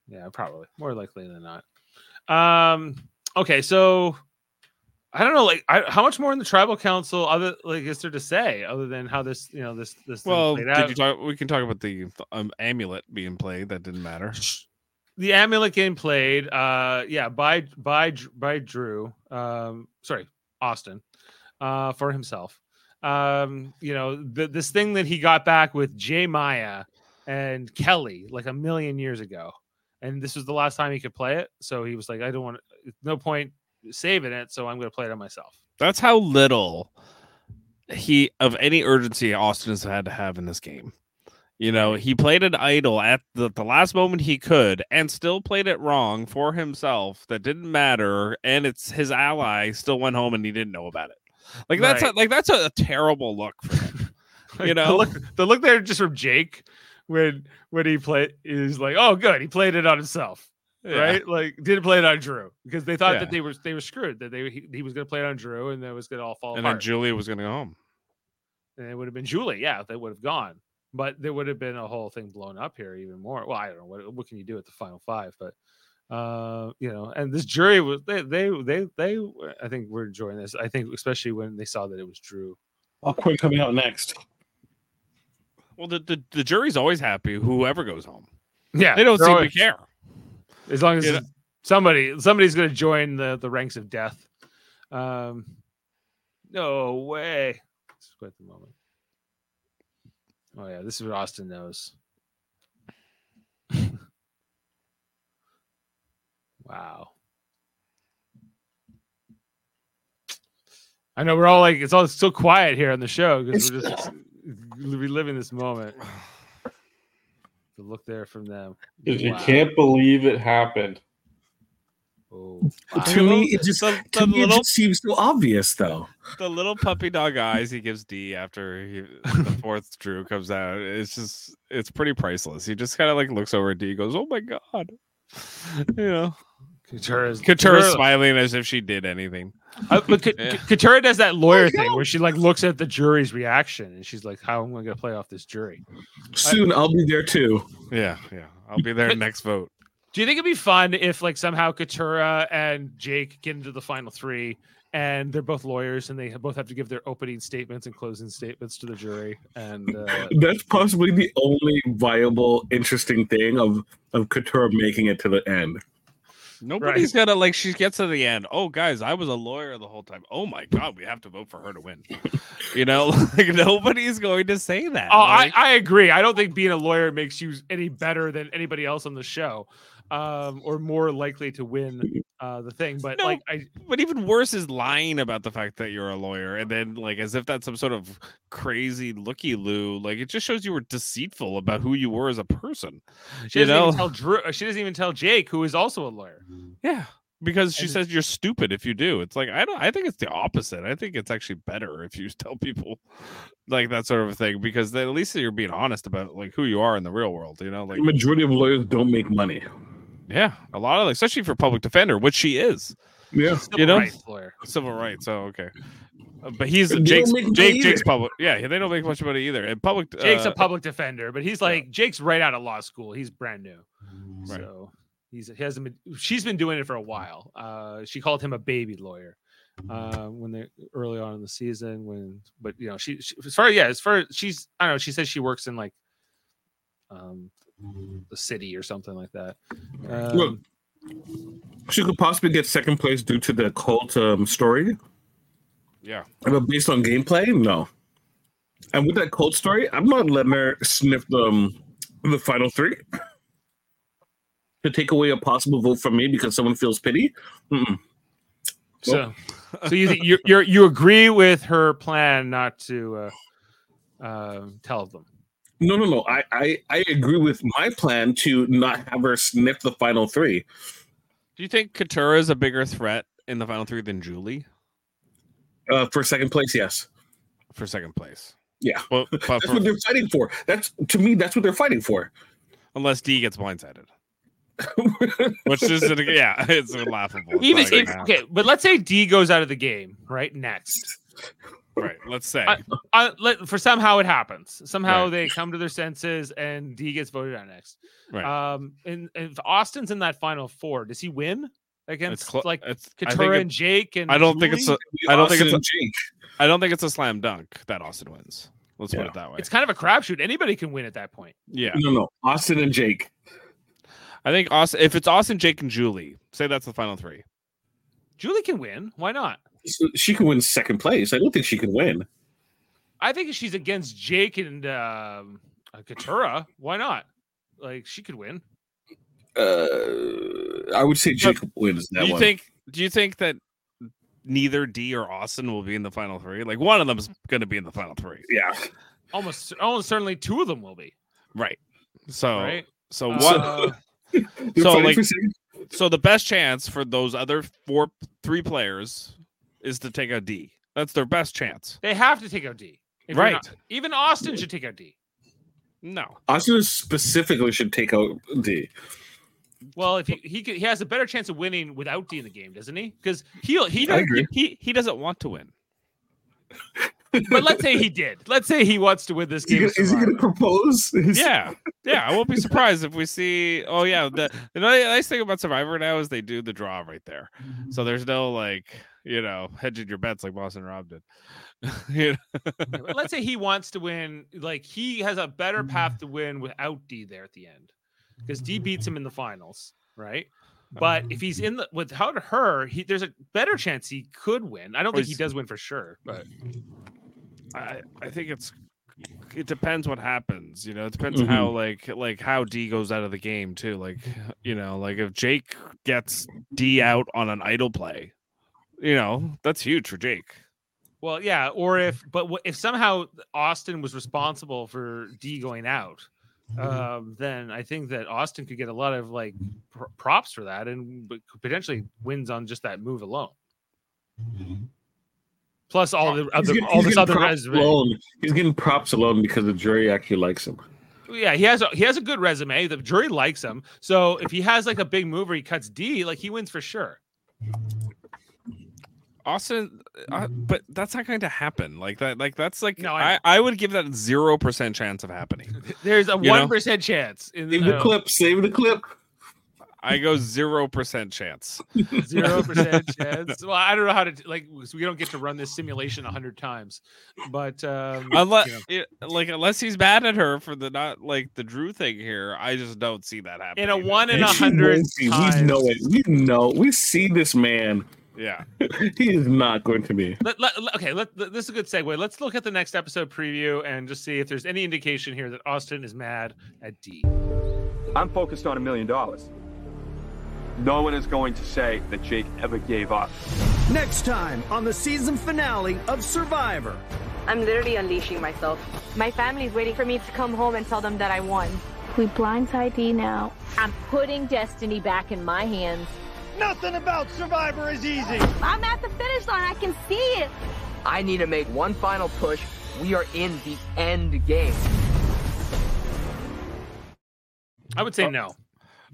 S1: Yeah, probably more likely than not. Um. Okay, so I don't know. Like, I, how much more in the tribal council other like is there to say other than how this you know this this thing
S8: Well,
S1: played
S8: did
S1: out?
S8: you talk? We can talk about the um, amulet being played. That didn't matter.
S1: the amulet game played uh yeah by by by drew um sorry austin uh for himself um you know the, this thing that he got back with J. Maya and Kellie like a million years ago and this was the last time he could play it so he was like i don't want no point saving it so i'm going to play it on myself
S8: That's how little he of any urgency Austin has had to have in this game. You know, he played an idol at the, the last moment he could and still played it wrong for himself that didn't matter and it's his ally still went home and he didn't know about it. Like that's
S1: Right.
S8: a, like that's a, terrible look for him. You
S1: the
S8: know?
S1: look, the look there just from jake when when he played is like oh good he played it on himself
S8: Yeah.
S1: right? Like didn't play it on Drew because they thought
S8: Yeah.
S1: that they were they were screwed that they he, he was going to play it on Drew and that was going to all fall
S8: And then
S1: apart.
S8: Julia was going to go home.
S1: and it would have been Julie, yeah, they would have gone, but there would have been a whole thing blown up here even more. Well, I don't know what what can you do at the final five, but Uh, you know, and this jury was they they they they I think were enjoying this. I think especially when they saw that it was Drew.
S2: Oh, Quinn coming out next.
S8: Well, the, the the jury's always happy. Whoever goes home,
S1: Yeah,
S8: they don't seem
S1: always-
S8: to care.
S1: as long as
S8: You know-
S1: somebody somebody's going to join the the ranks of death. Um, no way. It's quite the moment. Oh yeah, this is what Austin knows. wow. I know we're all like it's all so quiet here on the show because we're just reliving this moment. The look there from them.
S3: Because you can't believe it happened.
S1: Oh,
S2: To me, it just
S8: the,
S2: to
S8: the
S2: me, it just seems so obvious, though.
S8: the little puppy dog eyes he gives D after he, the fourth Drew comes out. It's just it's pretty priceless. He just kind of like looks over at D, goes, "Oh my god," you know.
S1: Katurah's
S8: Katurah
S1: Katurah-
S8: smiling as if she did anything.
S1: Uh, but K-
S8: Yeah.
S1: K- Katurah does that lawyer
S2: Oh,
S1: thing where she like looks at the jury's reaction and she's like, "How am I going to play off this jury?"
S2: Soon I'll be there too.
S8: Yeah, yeah. I'll be there next vote.
S1: Do you think it'd be fun if like somehow Katurah and Jake get into the final three and they're both lawyers and they both have to give their opening statements and closing statements to the jury and uh,
S2: That's possibly the only viable, interesting thing of of Katurah making it to the end.
S8: Nobody's gonna like. She gets to the end. Oh, guys, I was a lawyer the whole time. Oh my god, we have to vote for her to win. you know, like nobody's going to say that.
S1: Oh,
S8: like-
S1: I, I agree. I don't think being a lawyer makes you any better than anybody else on the show, um, or more likely to win uh, the thing. But
S8: No.
S1: like, I
S8: but even worse is lying about the fact that you're a lawyer and then like as if that's some sort of crazy looky loo like it just shows you were deceitful about who you were as a person
S1: she
S8: you
S1: doesn't
S8: know
S1: even tell Drew. uh, She doesn't even tell Jake, who is also a lawyer.
S8: yeah because she
S1: And-
S8: says you're stupid if you do it's like i don't i think it's the opposite i think it's actually better if you tell people like that sort of thing because then at least you're being honest about like who you are in the real world you know like
S2: The majority of lawyers don't make money.
S8: Yeah a lot of especially for public defender which she is
S2: Yeah.
S1: Civil
S8: You know?
S1: rights lawyer.
S8: civil rights oh okay Uh, but he's
S2: They
S8: Jake's Jake, Jake's public. Yeah, they don't make much money either. And public.
S1: Jake's
S8: uh,
S1: a public defender, but he's like Jake's right out of law school. He's brand new,
S8: Right.
S1: so he's he hasn't been. She's been doing it for a while. Uh, she called him a baby lawyer uh, when they early on in the season. When, but you know, she, she as far yeah, as far she's I don't know. She says she works in like um the city or something like that.
S2: Look,
S1: Um,
S2: she could possibly get second place due to the cult um, story,
S8: Yeah.
S2: but based on gameplay, no. And with that cult story, I'm not letting her sniff the um, the final three to take away a possible vote from me because someone feels pity. Mm-mm.
S1: so so you you you you agree with her plan not to uh, uh, tell them.
S2: No, no, no. I, I I agree with my plan to not have her sniff the final three.
S8: Do you think Katurah is a bigger threat in the final three than Julie
S2: Uh, for second place, yes.
S8: for second place?
S2: Yeah.
S8: But, but
S2: That's
S8: for-
S2: what they're fighting for. That's to me. That's what they're fighting for.
S8: unless D gets blindsided, which is yeah, it's laughable.
S1: Even
S8: like,
S1: if okay, but let's say D goes out of the game right next.
S8: Right, let's say
S1: I- Uh, let, for somehow it happens. Somehow
S8: Right.
S1: they come to their senses and D gets voted out next.
S8: right.
S1: Um, and, and if Austin's in that final four, does he win against
S8: it's cl-
S1: like
S8: it's,
S1: Katurah
S8: it-
S1: and Jake? And
S8: I don't think it's
S1: Julie?
S8: a, I don't think it's a,
S2: Jake.
S8: I don't think it's a slam dunk that Austin wins. Let's put it that way.
S1: it's kind of a crapshoot. Anybody can win at that point.
S8: yeah,
S2: No, no. Austin and Jake.
S8: I think Austin. If it's Austin, Jake, and Julie, say that's the final three.
S1: Julie can win. Why not?
S2: So She can win second place. I don't think she can win.
S1: I think she's against Jake and um, uh, Katurah, why not? Like she could win.
S2: Uh, I would say Jake wins that
S8: do you
S2: one.
S8: think? Do you think that neither D or Austin will be in the final three? Like one of them's going to be in the final three,
S2: yeah.
S1: Almost, almost certainly two of them will be.
S8: right? So,
S1: Right.
S8: so
S1: Uh,
S8: what?
S2: They're
S8: So, like- so the best chance for those other four, three players is to take a D. That's their best chance.
S1: They have to take out D.
S8: Right.
S1: not- even Austin should take out D.
S8: No.
S2: Austin specifically should take out D.
S1: Well, if he he, could, he has a better chance of winning without D in the game, doesn't he? Because he'll he
S8: He he doesn't want to win.
S1: but let's say he did. Let's say he wants to win this
S2: Is he,
S1: game.
S2: gonna, is he gonna propose? Is-
S8: Yeah, yeah. I won't be surprised if we see. Oh yeah, the, the nice thing about Survivor now is they do the draw right there, mm-hmm. so there's no like you know hedging your bets like Boston Rob did. you know?
S1: Let's say he wants to win. Like he has a better mm-hmm. path to win without D there at the end, because D beats him in the finals, right? Oh, but if he's in the without her, he there's a better chance he could win. I don't think he does win for sure, but
S8: I I think it's it depends what happens. You know, it depends how mm-hmm. like like how D goes out of the game too. Like you know, like if Jake gets D out on an idol play, you know, that's huge for Jake.
S1: well, yeah. Or if but if somehow Austin was responsible for D going out, mm-hmm. um, then I think that Austin could get a lot of like pr- props for that, and but potentially wins on just that move alone. Mm-hmm. Plus all the
S2: He's
S1: other
S2: getting-
S1: all
S2: he's
S1: this
S2: getting
S1: other
S2: props
S1: resume.
S2: alone. He's getting props alone because the jury actually likes him.
S1: Yeah, he has a he has a good resume. The jury likes him. So if he has like a big move where he cuts D, like he wins for sure.
S8: Austin, uh, but that's not going to happen. Like that, like that's like
S1: No, I
S8: I. I would give that zero percent chance of happening.
S1: There's a one percent chance. In
S2: Save the clip. Save the clip.
S8: I go zero percent chance.
S1: Zero percent chance. Well, I don't know how to like. so We don't get to run this simulation a hundred times, but um,
S8: Unless,
S1: you know,
S8: it- like, unless he's mad at her for the not like the Drew thing here, I just don't see that happening.
S1: in a one in a hundred times.
S2: We know it. We know. We see this man.
S8: Yeah,
S2: he is not going to be.
S1: Let, let- let- okay, let, let- this is a good segue. Let's look at the next episode preview and just see if there's any indication here that Austin is mad at D.
S9: I'm focused on a million dollars. No one is going to say that Jake ever gave up.
S4: Next time on the season finale of Survivor.
S10: I'm literally unleashing myself. My family's waiting for me to come home and tell them that I won.
S11: We blindside D now.
S10: I'm putting destiny back in my hands.
S4: Nothing about Survivor is easy.
S11: I'm at the finish line. I can see it.
S12: I need to make one final push. We are in the end game.
S1: I would say oh. no.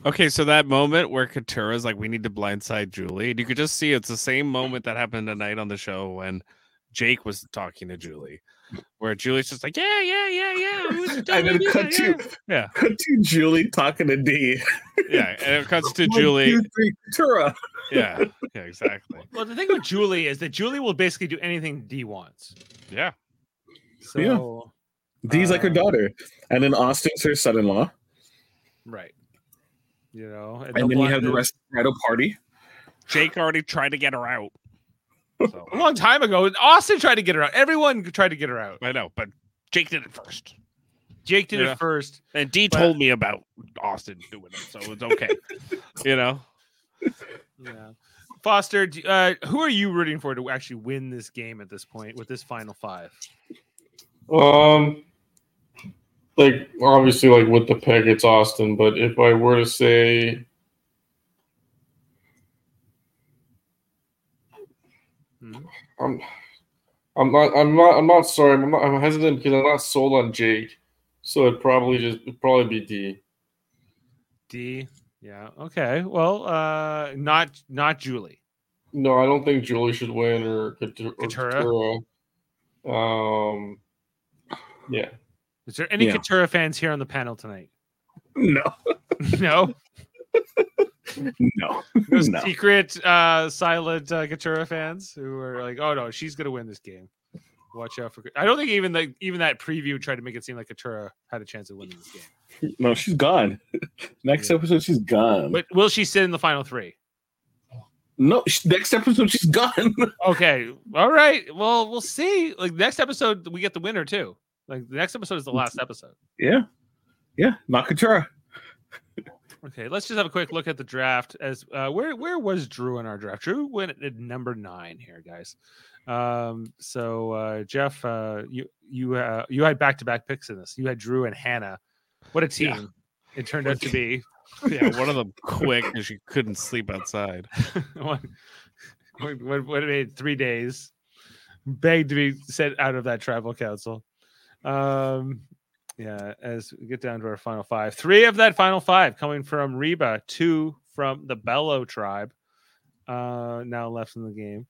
S8: Okay, so that moment where Katurah's like, "We need to blindside Julie," and you could just see it's the same moment that happened tonight on the show when Jake was talking to Julie, where Julie's just like, "Yeah, yeah, yeah, yeah." we should
S2: And then cut
S8: that,
S2: to
S8: yeah,
S2: cut to Julie talking to D.
S8: yeah, and it cuts to
S2: One,
S8: Julie.
S2: two, three, Tura.
S8: Yeah, yeah, exactly.
S1: Well, the thing with Julie is that Julie will basically do anything D wants.
S8: Yeah,
S1: So
S2: Yeah. D's like her
S1: Um,
S2: daughter, and then Austin's her son-in-law,
S1: right. You know,
S2: and then you have the rest of the bridal party.
S8: Jake already tried to get her out. So
S1: a long time ago. Austin tried to get her out. Everyone tried to get her out.
S8: I know, but Jake did it first,
S1: Jake did
S8: Yeah.
S1: it first.
S8: and D
S1: But-
S8: told me about Austin doing it, so it's okay. you know,
S1: Yeah. Foster, uh, who are you rooting for to actually win this game at this point with this final five?
S3: Um, like obviously, like with the pick, it's Austin. But if I were to say,
S1: Hmm.
S3: I'm, I'm not, I'm not, I'm not sorry. I'm not, I'm hesitant because I'm not sold on Jake. So it'd probably just it'd probably be D.
S1: D. Yeah. Okay. Well, uh, not not Julie.
S3: No, I don't think Julie should win or, or? Katurah. Um, yeah.
S1: Is there any
S2: Yeah.
S1: Katurah fans here on the panel tonight?
S2: No,
S1: no.
S2: no,
S1: No
S2: no.
S1: secret uh silent uh, Katurah fans who are like, "Oh no, she's gonna win this game." Watch out for. I don't think even the even that preview tried to make it seem like Katurah had a chance of winning this game.
S2: No, she's gone. Next episode, she's gone.
S1: But will she sit in the final three?
S2: no, next episode, she's gone.
S1: Okay. All right. Well, we'll see. Like next episode, we get the winner too. Like the next episode is the last episode.
S2: yeah, yeah, not
S1: Okay, let's just have a quick look at the draft. As uh, where where was Drew in our draft? Drew went at number nine here, guys. Um, so uh, Jeff, uh, you you uh, you had back to back picks in this. You had Drew and Hannah. What a team
S8: Yeah.
S1: it turned out to be.
S8: yeah, one of them quick because she couldn't sleep outside.
S1: what, what, what, what made three days? Begged to be sent out of that tribal council. Um, yeah, as we get down to our final five, three of that final five coming from Reba, two from the Belo tribe, uh, now left in the game.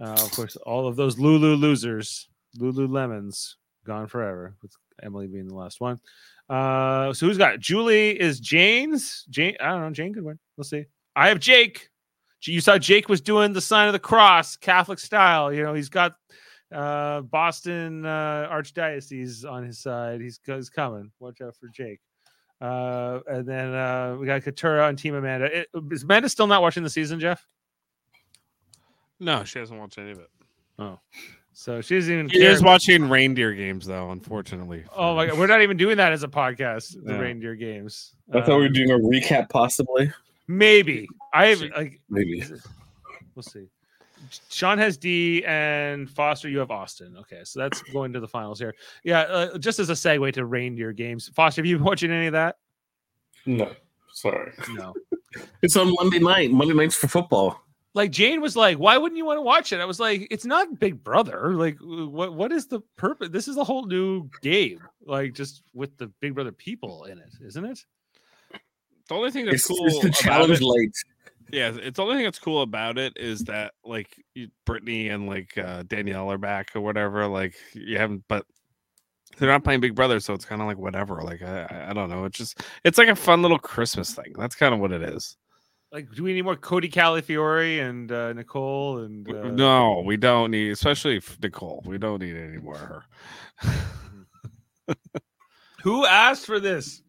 S1: Uh, of course, all of those Lulu losers Lululemons gone forever with Emily being the last one. Uh, so who's got Julie is Jane's Jane? I don't know. Jane could win. We'll see. I have Jake. You saw Jake was doing the sign of the cross, Catholic style. You know, he's got uh Boston uh Archdiocese on his side. He's, he's coming. Watch out for Jake. Uh, and then uh, we got Katurah on Team Amanda. It, is Amanda still not watching the season, Jeff?
S8: No, she hasn't watched any of it.
S1: Oh, so she doesn't even.
S8: She
S1: care
S8: is watching reindeer games though, unfortunately.
S1: Oh my god, we're not even doing that as a podcast. The
S8: Yeah.
S1: reindeer games.
S2: I thought
S1: Uh,
S2: we were doing a recap, possibly.
S1: maybe. I have like
S2: Maybe.
S1: we'll see. Sean has D and Foster. You have Austin. Okay, so that's going to the finals here. Yeah, uh, just as a segue to reindeer games. Foster, have you been watching any of that?
S3: No, sorry.
S1: No.
S2: It's on Monday night. Monday nights for football.
S1: Like Jane was like, "Why wouldn't you want to watch it?" I was like, "It's not Big Brother. Like, what what is the purpose? This is a whole new game. Like, just with the Big Brother people in it, isn't it?"
S8: The only thing that's
S2: It's,
S8: cool
S2: it's the
S8: about
S2: challenge
S8: it-
S2: light.
S8: Yeah, it's the only thing that's cool about it is that like Brittany and like uh, Danielle are back or whatever. Like you haven't, but they're not playing Big Brother, so it's kind of like whatever. Like I, I- don't know. It's just it's like a fun little Christmas thing. That's kind of what it is.
S1: Like, do we need more Cody Calafiore and uh, Nicole and uh,
S8: no, we don't need, especially Nicole. We don't need any more of her.
S1: Who asked for this?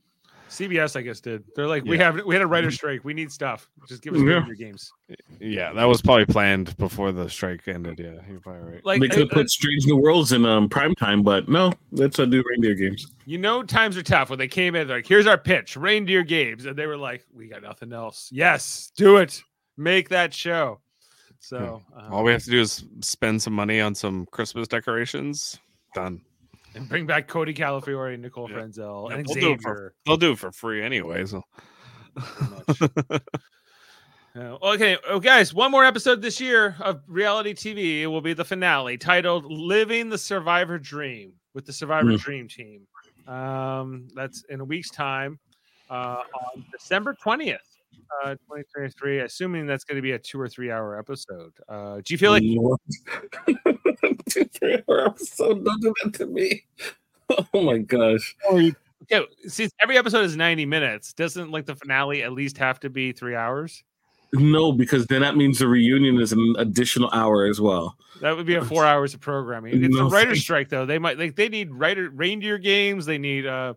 S1: CBS, I guess, did. They're like, we have we had a writer strike. We need stuff. Just give us
S8: Yeah.
S1: your games.
S8: Yeah, that was probably planned before the strike ended. Yeah, you're probably right.
S1: Like,
S2: they could
S1: uh,
S2: put Strange New Worlds in um, prime time, but no, let's uh, do reindeer games.
S1: You know, times are tough when they came in. They're like, here's our pitch, reindeer games, and they were like, we got nothing else. Yes, do it. Make that show. So, uh,
S8: All we have to do is spend some money on some Christmas decorations. Done.
S1: And bring back Cody Calafiore and Nicole Franzel
S8: Yeah,
S1: and
S8: they'll, do it
S1: Xavier.
S8: for, they'll do it for free anyway. So
S1: Uh, okay, oh, guys, one more episode this year of reality TV. It will be the finale titled "Living the Survivor Dream" with the Survivor
S2: Mm.
S1: Dream Team. Um, that's in a week's time uh, on December twentieth, uh, twenty twenty three. Assuming that's going to be a two or three hour episode. Uh, do you feel like?
S2: Two, three hour episode. Don't do that to me. Oh my gosh.
S1: Okay, since every episode is ninety minutes, doesn't like the finale at least have to be three hours?
S2: No, because then that means the reunion is an additional hour as well.
S1: That would be a four hours of programming. It's a
S2: No,
S1: writer's
S2: thank-
S1: strike, though. They might like they need writer reindeer games. They need uh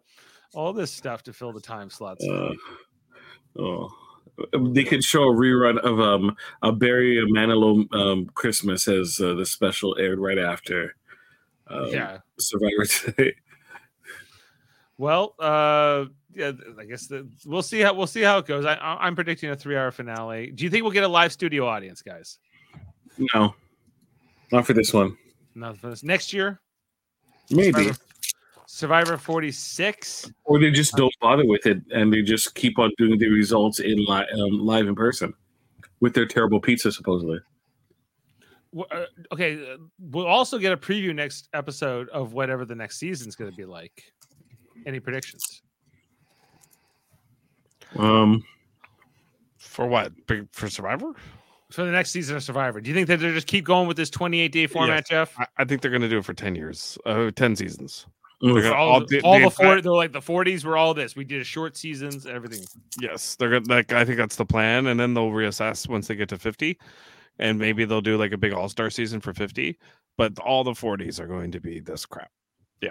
S1: all this stuff to fill the time slots.
S2: Uh, oh, they could show a rerun of um a Barry Manilow um Christmas as uh, the special aired right after. Um,
S1: Yeah.
S2: Survivor today.
S1: Well, uh, yeah, I guess the, we'll see how we'll see how it goes. I, I'm predicting a three hour finale. Do you think we'll get a live studio audience, guys?
S2: No, not for this one.
S1: Not for this next year.
S2: Maybe,
S1: Survivor, Survivor 46.
S2: or they just don't bother with it and they just keep on doing the results in li- um, live in person with their terrible pizza, supposedly.
S1: Wh- uh, Okay, uh, we'll also get a preview next episode of whatever the next season's going to be like. Any predictions?
S2: Um,
S8: for what? For Survivor?
S1: for the next season of Survivor. Do you think that they just keep going with this 28 day format,
S8: Yes.
S1: Jeff?
S8: I, I think they're going to do it for ten years, uh, ten seasons.
S2: Mm.
S8: Gonna-
S1: all, the,
S8: the-
S1: all
S8: the
S1: the
S8: entire-
S1: four, they're like the 40s were all this. We did a short seasons, everything.
S8: Yes, they're gonna. Like, I think that's the plan, and then they'll reassess once they get to fifty, and maybe they'll do like a big All Star season for fifty. But all the forties are going to be this crap. Yeah.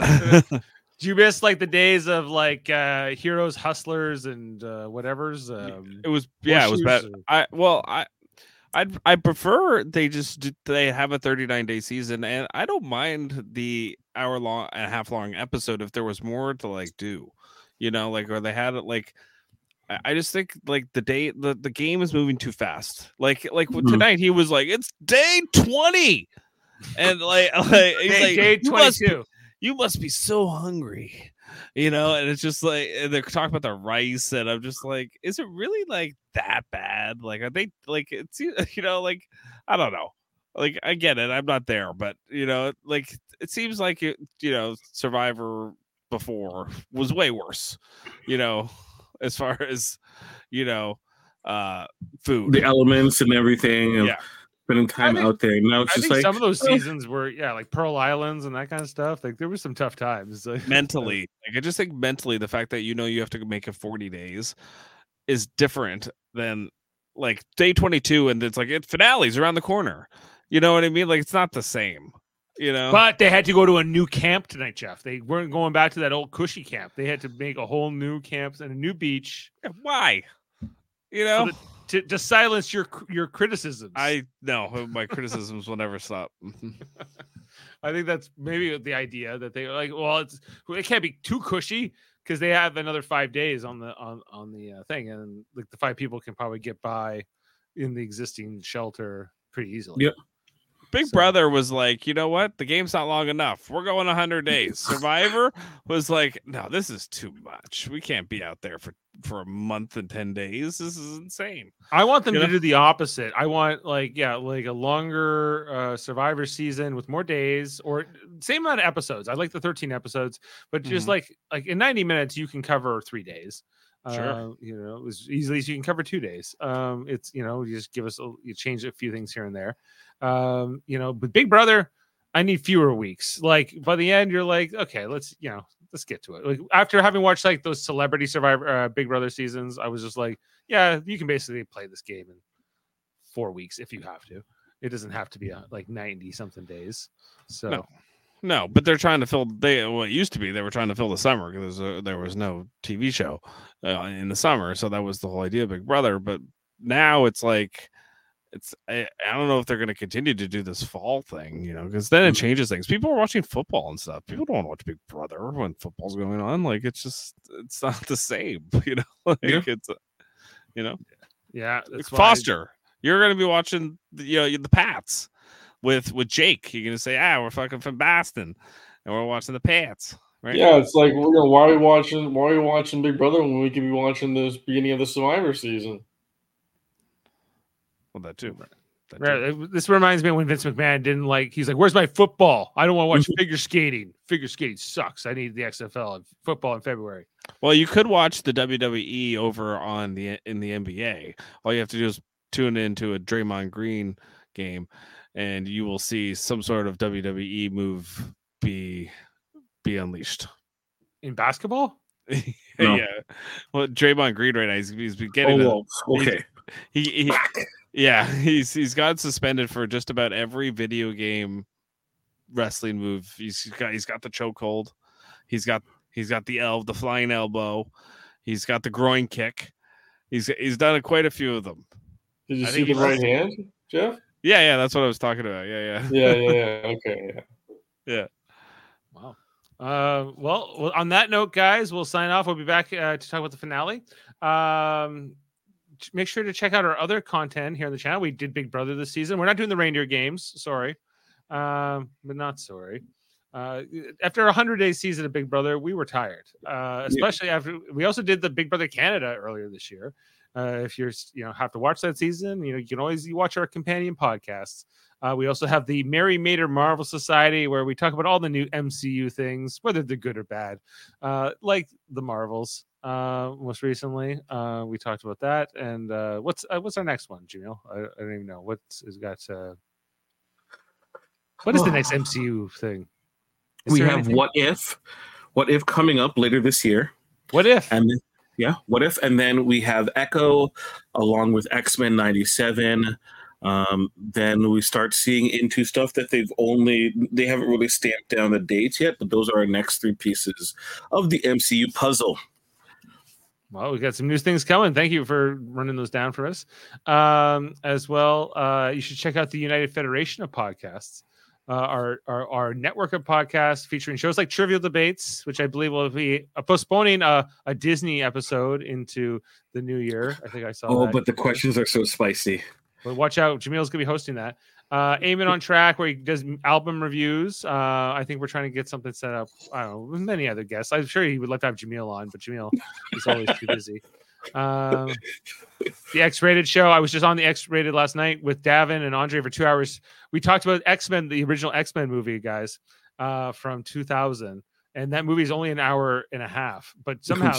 S1: Do you miss like the days of like uh heroes, hustlers, and uh whatever's? Um,
S8: It was yeah, it was bad.
S1: or-
S8: I well, I I I prefer they just do- they have a 39 day season, and I don't mind the hour long and a half long episode if there was more to like do, you know, like or they had it like. I- I just think like the day the, the game is moving too fast. Like like
S1: Mm-hmm.
S2: Mhm.
S8: tonight he was like it's day 20 and like, like he's
S1: Day-
S8: like
S1: day
S8: "You must
S1: 22.
S8: You must be so hungry you know and it's just like they're talking about the rice and i'm just like is it really like that bad like are they like it's you know like i don't know like i get it i'm not there but you know like it seems like it you know survivor before was way worse you know as far as you know uh food
S2: the elements and everything.
S8: Yeah.
S2: Spending time
S1: think-
S2: out there. Now it's
S1: I
S2: just
S1: think
S2: like
S1: some of those
S2: oh,
S1: seasons were yeah, like Pearl Islands and that kind of stuff. Like there were some tough times. Like,
S8: mentally like i just think mentally the fact that you know you have to make it 40 days is different than like day 22 and it's like it finales around the corner you know what i mean like it's not the same you know
S1: But they had to go to a new camp tonight, Jeff. They weren't going back to that old cushy camp. They had to make a whole new camp and a new beach.
S8: why you
S1: so
S8: know
S1: that- to, to silence your your criticisms.
S8: i no my criticisms will never stop
S1: I think that's maybe the idea that they like. Well, it's it can't be too cushy because they have another five days on the on on the uh, thing, and like the five people can probably get by in the existing shelter pretty easily.
S2: Yep.
S8: Big Brother was like, you know what? The game's not long enough. We're going 100 days. Survivor was like, no, this is too much. We can't be out there for for a month and 10 days. This is insane.
S1: I want them
S8: You
S1: to
S8: know?
S1: do the opposite. I want like yeah, like a longer uh survivor season with more days or same amount of episodes. I like the 13 episodes, but just
S8: Mhm.
S1: like like in 90 minutes you can cover 3 days.
S8: Sure.
S1: Uh, you know, as easily as you can cover 2 days. Um it's you know, you just give us a, you change a few things here and there. Um you know, but Big Brother I need fewer weeks. Like by the end, you're like, okay, let's you know, let's get to it. Like after having watched like those Celebrity Survivor, uh, Big Brother seasons, I was just like, yeah, you can basically play this game in four weeks if you have to. It doesn't have to be uh, like ninety something days. So
S8: No. No, but they're trying to fill they well, it used to be they were trying to fill the summer because there was no TV show uh, in the summer, so that was the whole idea of Big Brother. But now it's like it's I, I don't know if they're going to continue to do this fall thing, you know, because then it changes things. People are watching football and stuff. People don't want to watch Big Brother when football's going on. Like it's just it's not the same, you know. Like
S2: Yeah.
S8: it's uh, you know
S1: yeah, why-
S8: Foster. You're going to be watching, the, you know, the Pats with with Jake. You're going to say, ah, we're fucking from Boston, and we're watching the Pats, right?
S3: Yeah, it's like you know, why are we watching? Why are we watching Big Brother when we could be watching the beginning of the Survivor season?
S8: Well, that too. That too.
S1: Right, This reminds me of when Vince McMahon didn't like. He's like, "Where's my football? I don't want to watch mm-hmm. figure skating. Figure skating sucks. I need the XFL and football in February."
S8: Well, you could watch the WWE over on the in the NBA. All you have to do is tune into a Draymond Green game, and you will see some sort of WWE move be be unleashed.
S1: In basketball,
S2: No.
S8: yeah. Well, Draymond Green right now he's, he's been getting.
S2: Oh,
S8: a-
S2: well, okay.
S8: He, he yeah, he's he's got suspended for just about every video game wrestling move. He's got he's got the chokehold. He's got he's got the elbow, the flying elbow. He's got the groin kick. He's he's done quite a few of them.
S3: Did you
S8: I
S3: see the right
S8: was-
S3: hand, Jeff?
S8: Yeah, yeah, that's what I was talking about. Yeah, yeah.
S3: Yeah, yeah, yeah. Okay, yeah.
S8: Yeah.
S1: Wow. Uh, well, well, on that note, guys, we'll sign off. We'll be back uh, to talk about the finale. Um, ch- make sure to check out our other content here on the channel. We did Big Brother this season. We're not doing the reindeer games. Sorry, um, but not sorry. Uh, after a hundred day season of Big Brother, we were tired. Uh, especially after we also did the Big Brother Canada earlier this year. Uh, if you're you know have to watch that season, you know you can always watch our companion podcasts. Uh, we also have the Mary Mader Marvel Society, where we talk about all the new MCU things, whether they're good or bad, uh, like the Marvels. Uh, most recently, uh, we talked about that. And uh, what's uh, what's our next one, Jaemeel? I, I don't even know what's is got. Uh, what is the next MCU thing? Is
S2: we have
S1: anything?
S2: what if, what if coming up later this year.
S1: What if?
S2: And yeah, what if? And then we have Echo along with X Men '97. Um, then we start seeing into stuff that they've only they haven't really stamped down the dates yet, but those are our next three pieces of the MCU puzzle.
S1: Well, we got some new things coming. Thank you for running those down for us. Um, as well, uh, you should check out the United Federation of Podcasts, uh, our, our our network of podcasts featuring shows like Trivial Debates, which I believe will be uh, postponing a, a Disney episode into the new year. I think I saw.
S2: Oh,
S1: that.
S2: but the questions are so spicy.
S1: But watch out, Jaemeel's gonna be hosting that. Uh, Eamon on track, where he does album reviews. Uh, I think we're trying to get something set up. I don't know, with many other guests. I'm sure he would love to have Jaemeel on, but Jaemeel is always too busy. Um, the X-rated show. I was just on the X-rated last night with Davan and Andre for two hours. We talked about X-Men, the original X-Men movie, guys, uh, from 2000, and that movie is only an hour and a half. But somehow,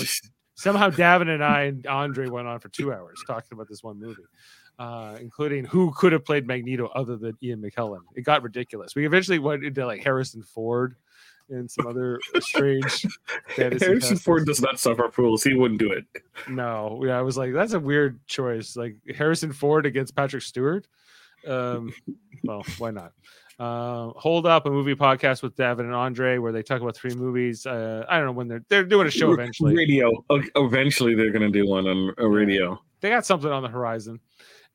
S1: somehow, Davan and I and Andre went on for two hours talking about this one movie. Uh, including who could have played Magneto other than Ian McKellen. It got ridiculous. We eventually went into like Harrison Ford and some other strange. fantasy
S2: Harrison. Ford does not suffer fools. He wouldn't do it.
S1: No, yeah, I was like, that's a weird choice. Like Harrison Ford against Patrick Stewart. Um, well, why not? Uh, Hold up, a movie podcast with Davan and Andre, where they talk about three movies. Uh, I don't know when they're they're doing a show eventually.
S2: Radio. Eventually, they're going to do one on a radio.
S1: They got something on the horizon.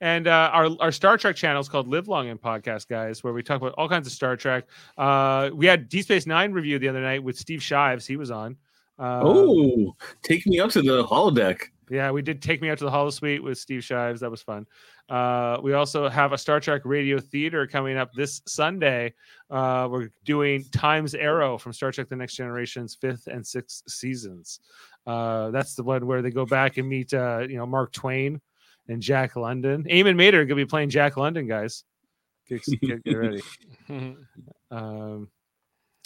S1: And uh, our our Star Trek channel is called Live Long and Podcast, guys, where we talk about all kinds of Star Trek. Uh, we had Deep Space Nine review the other night with Steve Shives. He was on. Uh,
S2: oh, take me up to the holodeck.
S1: Yeah, we did take me out to the Holo Suite with Steve Shives. That was fun. Uh, we also have a Star Trek Radio Theater coming up this Sunday. Uh, we're doing Times Arrow from Star Trek: The Next Generation's fifth and sixth seasons. Uh, that's the one where they go back and meet, uh, you know, Mark Twain and Jack London. Eamon Mader gonna be playing Jack London, guys. Get, get, get ready. um,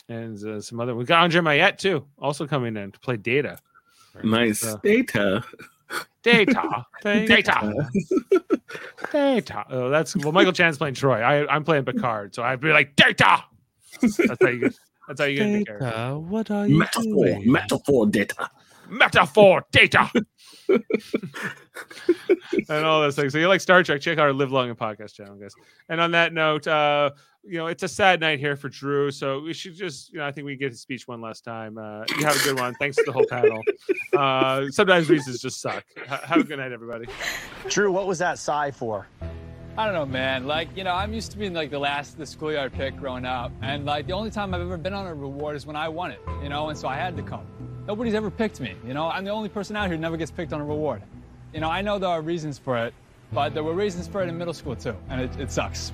S1: and uh, some other. We got Andre Myette too, also coming in to play Data.
S2: Nice
S1: So-
S2: data.
S1: Data. Data. Data. Oh, that's well. Michael Chan's playing Troi. I, I'm playing Picard, so I'd be like Data. That's how you get. That's how you get into character.
S8: Data, what are you
S2: Metaphor.
S8: doing?
S2: Metaphor data.
S1: Metaphor data. and all those things. So you like Star Trek? Check out our Live Long and Podcast channel, guys. And on that note, uh, you know, it's a sad night here for Drew. So we should just, you know, I think we get his speech one last time. Uh, you have a good one. Thanks to the whole panel. Uh, sometimes reasons just suck. Ha- have a good night, everybody.
S5: Drew, what was that sigh for?
S6: I don't know, man. Like, you know, I'm used to being like the last of the schoolyard pick growing up. And like the only time I've ever been on a reward is when I won it, you know, and so I had to come. Nobody's ever picked me, you know. I'm the only person out here who never gets picked on a reward. You know, I know there are reasons for it, but there were reasons for it in middle school too, and it, it sucks.